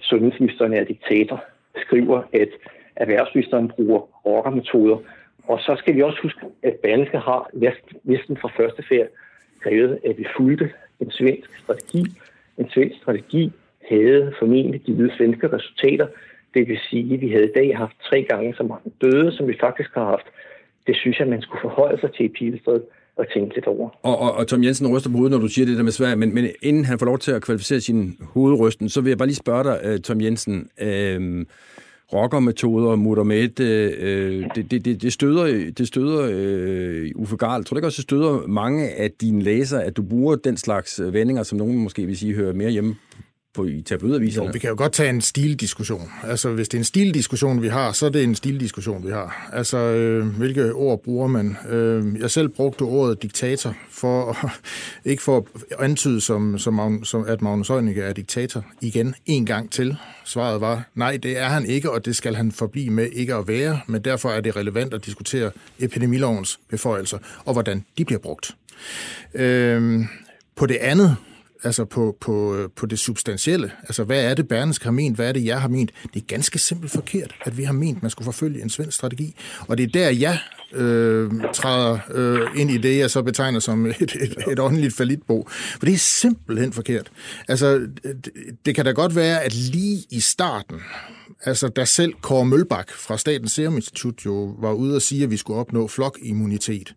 S16: sundhedsministeren er diktator, skriver, at erhvervsministeren bruger rockermetoder, og så skal vi også huske, at Berlingske har næsten fra første færd krævet, at vi fulgte en svensk strategi. En svensk strategi havde formentlig givet svenske resultater. Det vil sige, at vi havde i dag haft tre gange så mange døde, som vi faktisk har haft. Det synes jeg, man skulle forholde sig til i Pilestred og tænke lidt over.
S2: Og, og, og Tom Jensen ryster på hovedet, når du siger det der med Sverige, men, men inden han får lov til at kvalificere sin hovedrysten, så vil jeg bare lige spørge dig, øh, Tom Jensen, øh, rockermetoder, mutter med, øh, det, det, det, det støder, det støder øh, Uffe Garl. Tror du ikke også, det støder mange af dine læsere, at du bruger den slags vendinger, som nogen måske vil sige hører mere hjemme på i tabloidaviserne?
S17: Jo, vi kan jo godt tage en stildiskussion. Altså, hvis det er en stildiskussion, vi har, så er det en stildiskussion, vi har. Altså, øh, hvilke ord bruger man? Øh, jeg selv brugte ordet diktator, for ikke for at antyde, som, som, som at Magnus Heunicke er diktator igen en gang til. Svaret var, nej, det er han ikke, og det skal han forblive med ikke at være, men derfor er det relevant at diskutere epidemilovens beføjelser, og hvordan de bliver brugt. Øh, på det andet, altså på, på, på det substantielle. Altså, hvad er det, Berlingske har ment? Hvad er det, jeg har ment? Det er ganske simpelt forkert, at vi har ment, at man skulle forfølge en svensk strategi. Og det er der, jeg øh, træder øh, ind i det, jeg så betegner som et, et, et åndeligt falitbo. For det er simpelthen forkert. Altså, det, det kan da godt være, at lige i starten, altså da selv Kåre Mølbak fra Statens Serum Institut jo var ude og sige, at vi skulle opnå flokimmunitet,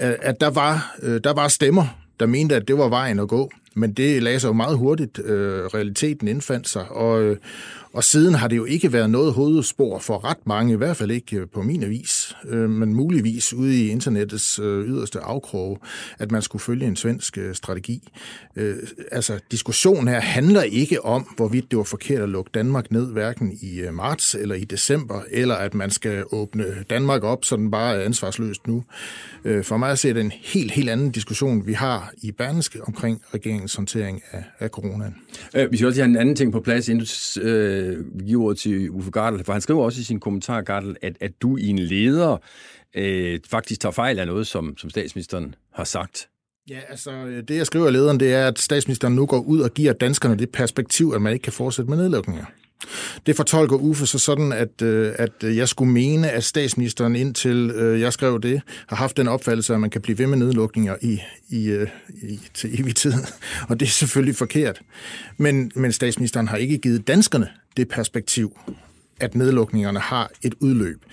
S17: øh, at der var, øh, der var stemmer, der mente, at det var vejen at gå. Men det lagde sig jo meget hurtigt. Øh, realiteten indfandt sig, og, øh, og siden har det jo ikke været noget hovedspor for ret mange, i hvert fald ikke øh, på min avis, øh, men muligvis ude i internettets øh, yderste afkrog, at man skulle følge en svensk øh, strategi. Øh, altså, diskussionen her handler ikke om, hvorvidt det var forkert at lukke Danmark ned, hverken i øh, marts eller i december, eller at man skal åbne Danmark op, så den bare er ansvarsløst nu. Øh, for mig at se det en helt, helt anden diskussion, vi har i Berlingske omkring regeringens håndtering af, af coronaen.
S2: Øh, vi skal også have en anden ting på plads, inden du øh, Øh, giver ordet til Uffe Gardel, for han skriver også i sin kommentar, Gardel, at, at du i en leder øh, faktisk tager fejl af noget, som, som statsministeren har sagt.
S17: Ja, altså øh, det jeg skriver i lederen, det er, at statsministeren nu går ud og giver danskerne det perspektiv, at man ikke kan fortsætte med nedlukninger. Det fortolker Uffe så sådan, at, øh, at jeg skulle mene, at statsministeren indtil jeg skrev det, har haft den opfattelse, at man kan blive ved med nedlukninger i, i, i, til evig tid. Og det er selvfølgelig forkert. Men, men statsministeren har ikke givet danskerne det perspektiv, at nedlukningerne har et udløb.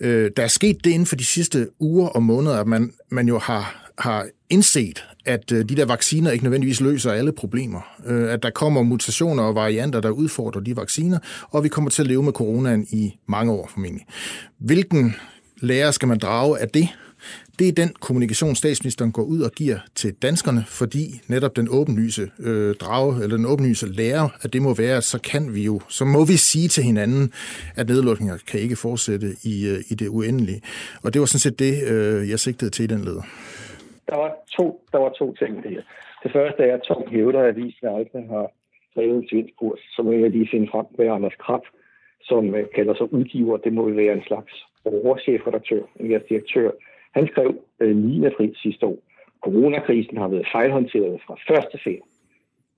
S17: Øh, der er sket det inden for de sidste uger og måneder, at man, man jo har, har indset, at øh, de der vacciner ikke nødvendigvis løser alle problemer. Øh, at der kommer mutationer og varianter, der udfordrer de vacciner, og vi kommer til at leve med coronaen i mange år formentlig. Hvilken lære skal man drage af det? Det er den kommunikation, statsministeren går ud og giver til danskerne, fordi netop den åbenlyse øh, drage, eller den åbenlyse lærer, at det må være, at så kan vi jo, så må vi sige til hinanden, at nedlukninger kan ikke fortsætte i, øh, i det uendelige. Og det var sådan set det, øh, jeg sigtede til i den leder.
S16: Der var to, der var to ting i det her. Det første er, at Tom hævder, at avisen aldrig har drevet en svensk kurs. Så må jeg lige finde frem, med Anders Krab, som øh, kalder sig udgiver, det må være en slags overchefredaktør, en direktør. Han skrev øh, 9. april sidste år, coronakrisen har været fejlhåndteret fra første færd.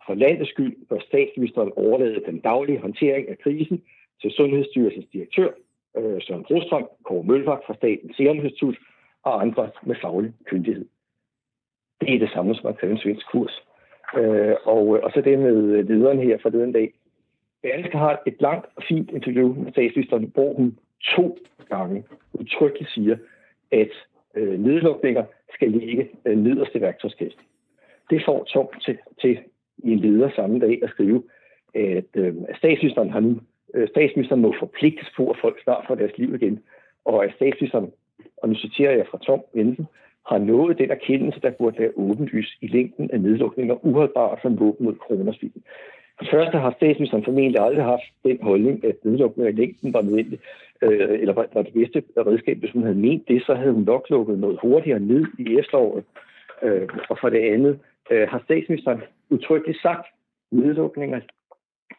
S16: For landets skyld bør statsministeren overlade den daglige håndtering af krisen til Sundhedsstyrelsens direktør, øh, Søren Brostrøm, Kåre Mølbak fra Statens Serum Institut og andre med faglig kyndighed. Det er det samme som at kræve en svensk kurs. Øh, og, øh, og så det med lederen her fra den dag. Berlingske har et langt og fint interview med statsministeren, hvor hun to gange udtrykkeligt siger, at øh, nedlukninger skal ligge øh, nederst i værktøjskassen. Det får Tom til, til i en leder samme dag at skrive, at øh, statsministeren har nu øh, statsministeren må forpligtes på, at folk snart får deres liv igen, og at statsministeren, og nu citerer jeg fra Tom Jensen, har nået den erkendelse, der burde være åbenlys i længden af nedlukninger uholdbare som våben mod coronasvitten. For første har statsministeren formentlig aldrig haft den holdning, at nedlukninger af længden var nødvendig, øh, eller var, var det bedste redskab. Hvis hun havde ment det, så havde hun nok lukket noget hurtigere ned i efteråret. Øh, og for det andet øh, har statsministeren udtrykkeligt sagt, nedlukninger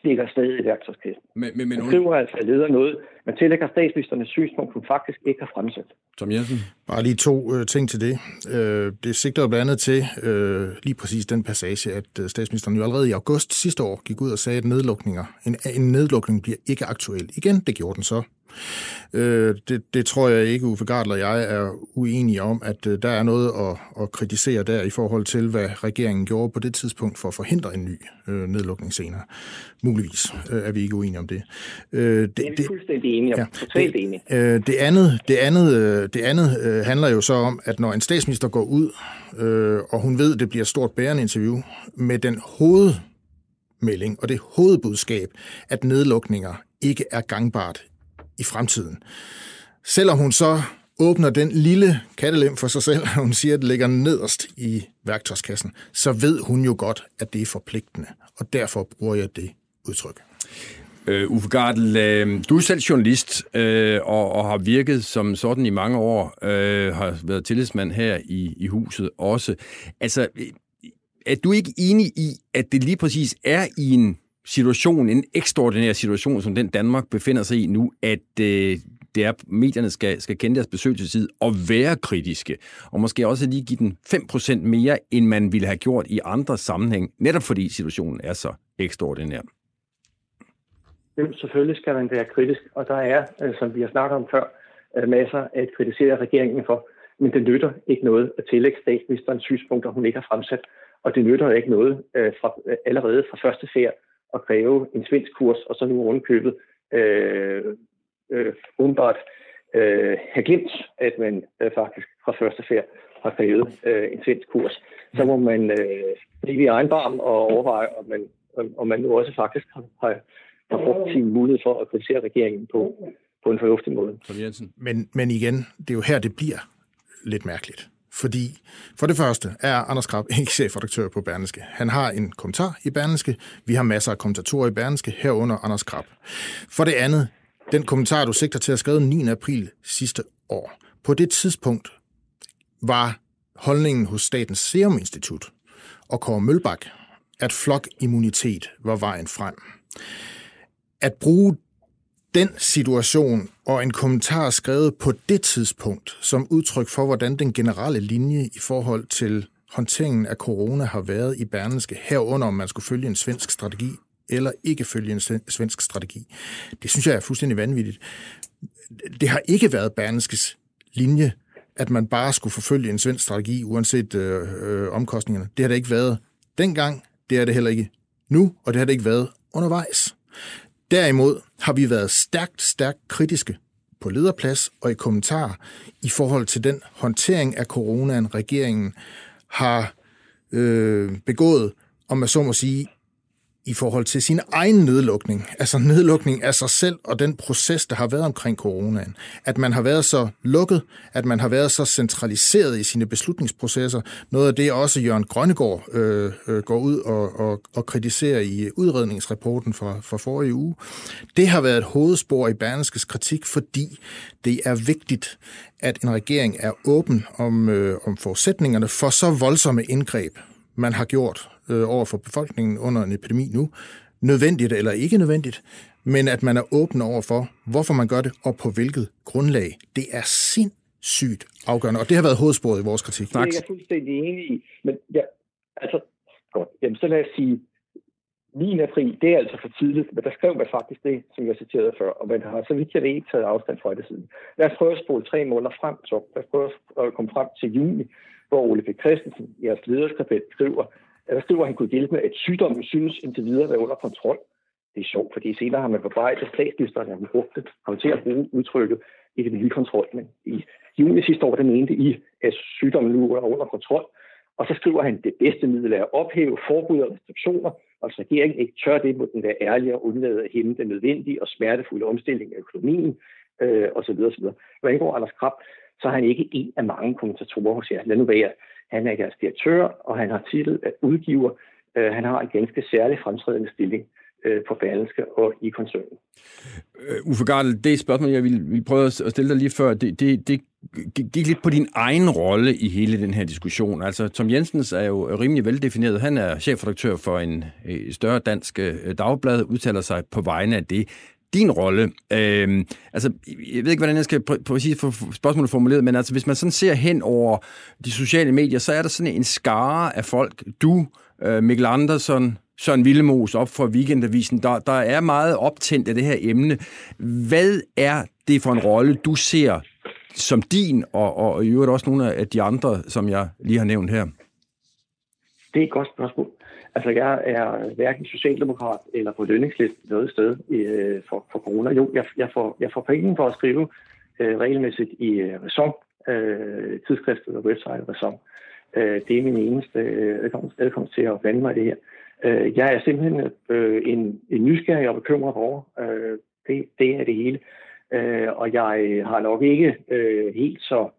S16: ligger stadig i værktøjskassen.
S2: Men, men, men
S16: man skriver altså leder noget, man tillægger statsministeren et synspunkt, hun faktisk ikke har fremsat.
S2: Tom Jensen?
S17: Bare lige to øh, ting til det. Øh, det sigter blandt andet til øh, lige præcis den passage, at øh, statsministeren jo allerede i august sidste år gik ud og sagde, at nedlukninger, en, en nedlukning bliver ikke aktuel. Igen, det gjorde den så Øh, det, det tror jeg ikke, Uffe Gardler og jeg er uenige om, at øh, der er noget at, at kritisere der i forhold til, hvad regeringen gjorde på det tidspunkt for at forhindre en ny øh, nedlukning senere. Muligvis øh, er vi ikke uenige om det.
S16: Øh, det, det er vi fuldstændig enige om. Ja, Totalt enige.
S17: Øh, det andet, det andet, øh, det andet øh, handler jo så om, at når en statsminister går ud, øh, og hun ved, at det bliver et stort bærende interview, med den hovedmelding og det hovedbudskab, at nedlukninger ikke er gangbart i fremtiden. Selvom hun så åbner den lille kattelem for sig selv, og hun siger, at det ligger nederst i værktøjskassen, så ved hun jo godt, at det er forpligtende. Og derfor bruger jeg det udtryk.
S2: Uh, Uffe Gardel, uh, du er selv journalist uh, og, og har virket som sådan i mange år, uh, har været tillidsmand her i, i huset også. Altså, er du ikke enig i, at det lige præcis er i en situation, en ekstraordinær situation, som den Danmark befinder sig i nu, at øh, det er, medierne skal, skal kende deres besøgelsestid og være kritiske, og måske også lige give den 5% mere, end man ville have gjort i andre sammenhæng, netop fordi situationen er så ekstraordinær.
S16: Jamen, selvfølgelig skal man være kritisk, og der er, øh, som vi har snakket om før, øh, masser at kritisere regeringen for, men det nytter ikke noget at tillægge statsministeren synspunkter, hun ikke har fremsat, og det nytter ikke noget øh, fra, allerede fra første færd at kræve en svensk kurs, og så nu rundkøbet øh, øh, umiddelbart øh, have glemt, at man øh, faktisk fra første færd har krævet øh, en svensk kurs. Så må man øh, blive i egen barm og overveje, om man, om man nu også faktisk har, har, har brugt sin mulighed for at kritisere regeringen på, på en fornuftig måde.
S17: Men, men igen, det er jo her, det bliver lidt mærkeligt. Fordi for det første er Anders Krab ikke chefredaktør på Berneske. Han har en kommentar i Berneske. Vi har masser af kommentatorer i Berneske, herunder Anders Krab. For det andet, den kommentar, du sigter til at skrive 9. april sidste år. På det tidspunkt var holdningen hos Statens Serum Institut og Kåre Mølbak, at flokimmunitet var vejen frem. At bruge den situation og en kommentar skrevet på det tidspunkt som udtryk for, hvordan den generelle linje i forhold til håndteringen af corona har været i Berneske, herunder om man skulle følge en svensk strategi eller ikke følge en svensk strategi. Det synes jeg er fuldstændig vanvittigt. Det har ikke været Berneskes linje, at man bare skulle forfølge en svensk strategi, uanset øh, øh, omkostningerne. Det har det ikke været dengang, det er det heller ikke nu, og det har det ikke været undervejs. Derimod har vi været stærkt, stærkt kritiske på lederplads og i kommentarer i forhold til den håndtering af coronaen, regeringen har øh, begået, om man så må sige, i forhold til sin egen nedlukning, altså nedlukning af sig selv og den proces, der har været omkring coronaen. At man har været så lukket, at man har været så centraliseret i sine beslutningsprocesser. Noget af det også Jørgen Grønnegård øh, øh, går ud og, og, og kritiserer i udredningsrapporten fra, fra forrige uge. Det har været et hovedspor i Berlingskes kritik, fordi det er vigtigt, at en regering er åben om, øh, om forudsætningerne for så voldsomme indgreb, man har gjort øh, over for befolkningen under en epidemi nu, nødvendigt eller ikke nødvendigt, men at man er åben over for, hvorfor man gør det, og på hvilket grundlag. Det er sindssygt afgørende, og det har været hovedsporet i vores kritik.
S16: Det er jeg fuldstændig enig i, men ja, altså, godt, jamen så lad os sige, 9. april, det er altså for tidligt, men der skrev man faktisk det, som jeg citerede før, og man har så vidt jeg ved ikke taget afstand fra det siden. Lad os prøve at spole tre måneder frem, så lad os prøve at komme frem til juni, hvor Ole P. Christensen, jeres lederskabet, skriver, der skriver, at han kunne hjælpe med, at sygdommen synes indtil videre være under kontrol. Det er sjovt, fordi senere har man bebrejdet statsministeren, at han brugte ham til at bruge udtrykket epidemikontrol. Men i juni sidste år, der mente I, at sygdommen nu er under kontrol. Og så skriver han, at det bedste middel er at ophæve forbud og restriktioner, og hvis regeringen ikke tør det, må den være ærlig og undlade at hæmme den nødvendige og smertefulde omstilling af økonomien, øh, osv. osv. Hvad angår Anders Krab, så er han ikke en af mange kommentatorer hos jer. Lad nu være. Han er deres direktør, og han har titel af udgiver. Øh, han har en ganske særlig fremtrædende stilling øh, på Berlinske og i koncernen.
S2: Uh, Uffe Gardel, det spørgsmål, jeg ville, ville prøve at stille dig lige før, det, det, det gik lidt på din egen rolle i hele den her diskussion. Altså, Tom Jensens er jo rimelig veldefineret. Han er chefredaktør for en øh, større dansk dagblad, udtaler sig på vegne af det din rolle. Øh, altså, jeg ved ikke, hvordan jeg skal præcis få spørgsmålet formuleret, men altså, hvis man sådan ser hen over de sociale medier, så er der sådan en skare af folk, du, øh, Mikkel Andersen, Søren Villemos op for Weekendavisen, der, der er meget optændt af det her emne. Hvad er det for en rolle, du ser som din, og, og i øvrigt også nogle af de andre, som jeg lige har nævnt her?
S16: Det er et godt spørgsmål. Altså, jeg er hverken socialdemokrat eller på lønningslisten noget sted øh, for, for corona. Jo, jeg, jeg, får, jeg får penge for at skrive øh, regelmæssigt i øh, Ræson, øh, tidsskriftet og website Ræson. Øh, det er min eneste øh, adkomst, adkomst til at blande mig i det her. Øh, jeg er simpelthen øh, en, en nysgerrig og bekymret over. Øh, det, det er det hele. Øh, og jeg har nok ikke øh, helt så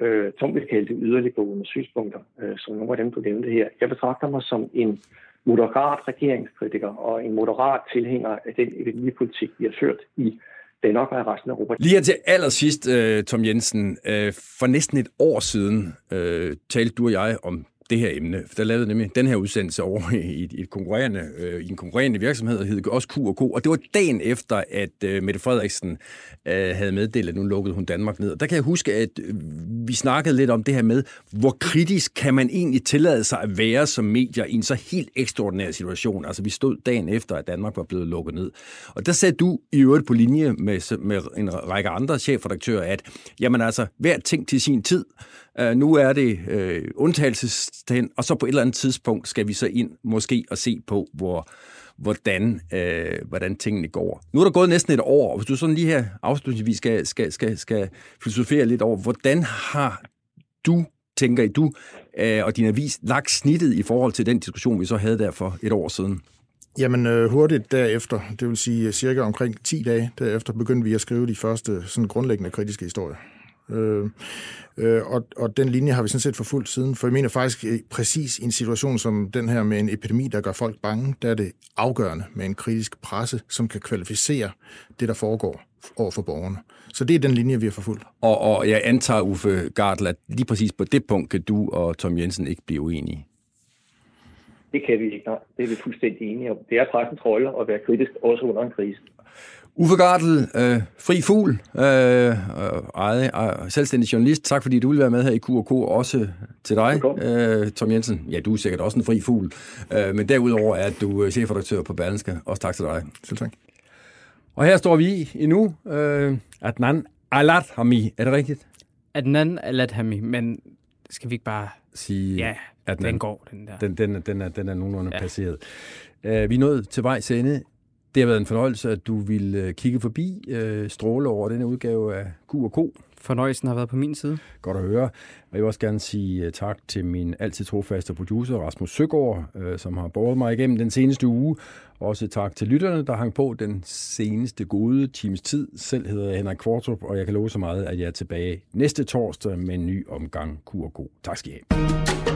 S16: øh, tungtkaldte yderliggående synspunkter, øh, som nogle af dem, du nævnte her. Jeg betragter mig som en moderat regeringskritiker og en moderat tilhænger af den epidemipolitik, vi har ført i Danmark og i resten af Europa.
S2: Lige her til allersidst, øh, Tom Jensen. øh, for næsten et år siden øh, talte du og jeg om det her emne. Der lavede nemlig den her udsendelse over i, et, et konkurrerende, øh, i en konkurrerende virksomhed, der hed også Q&K, og det var dagen efter, at øh, Mette Frederiksen øh, havde meddelt, at nu lukkede hun Danmark ned. Og der kan jeg huske, at øh, vi snakkede lidt om det her med, hvor kritisk kan man egentlig tillade sig at være som medier i en så helt ekstraordinær situation. Altså vi stod dagen efter, at Danmark var blevet lukket ned. Og der sagde du i øvrigt på linje med, med en række andre chefredaktører, at jamen altså, hver ting til sin tid. Uh, nu er det øh, uh, undtagelsestegn, og så på et eller andet tidspunkt skal vi så ind måske og se på, hvor, hvordan, uh, hvordan tingene går. Nu er der gået næsten et år, og hvis du sådan lige her afslutningsvis skal, skal, skal, skal filosofere lidt over, hvordan har du, tænker I, du uh, og din avis lagt snittet i forhold til den diskussion, vi så havde der for et år siden?
S17: Jamen øh, hurtigt derefter, det vil sige cirka omkring 10 dage derefter, begyndte vi at skrive de første sådan grundlæggende kritiske historier. Øh, øh, og, og den linje har vi sådan set forfulgt siden, for jeg mener faktisk præcis i en situation som den her med en epidemi, der gør folk bange, der er det afgørende med en kritisk presse, som kan kvalificere det, der foregår over for borgerne. Så det er den linje, vi har forfulgt.
S2: Og, og jeg antager, Uffe Gardel, at lige præcis på det punkt kan du og Tom Jensen ikke blive uenige.
S16: Det kan vi ikke, nej. Det er vi fuldstændig enige om. Det er pressens rolle at være kritisk også under en krise.
S2: Uffe Gardel, øh, fri fugl, øh, eget, øh, selvstændig journalist. Tak fordi du vil være med her i Q&K, også til dig, øh, Tom Jensen. Ja, du er sikkert også en fri fugl, øh, men derudover er du øh, chefredaktør på Berlingske. Også tak til dig.
S17: Selv tak.
S2: Og her står vi endnu. Øh, Adnan Alathami, er det rigtigt?
S4: Adnan Alathami, men skal vi ikke bare
S2: sige,
S4: ja,
S2: at
S4: den går, den der.
S2: Den, den, den, er, den er nogenlunde ja. passeret. Uh, vi er nået til vejs ende. Det har været en fornøjelse, at du ville kigge forbi uh, stråle over denne udgave af Q&K
S4: Fornøjelsen har været på min side.
S2: Godt at høre. Og jeg vil også gerne sige øh, tak til min altid trofaste producer, Rasmus Søgaard, øh, som har båret mig igennem den seneste uge. Også tak til lytterne, der hang på den seneste gode times tid. Selv hedder jeg Henrik Kvartrup, og jeg kan love så meget, at jeg er tilbage næste torsdag med en ny omgang God. Tak skal I have.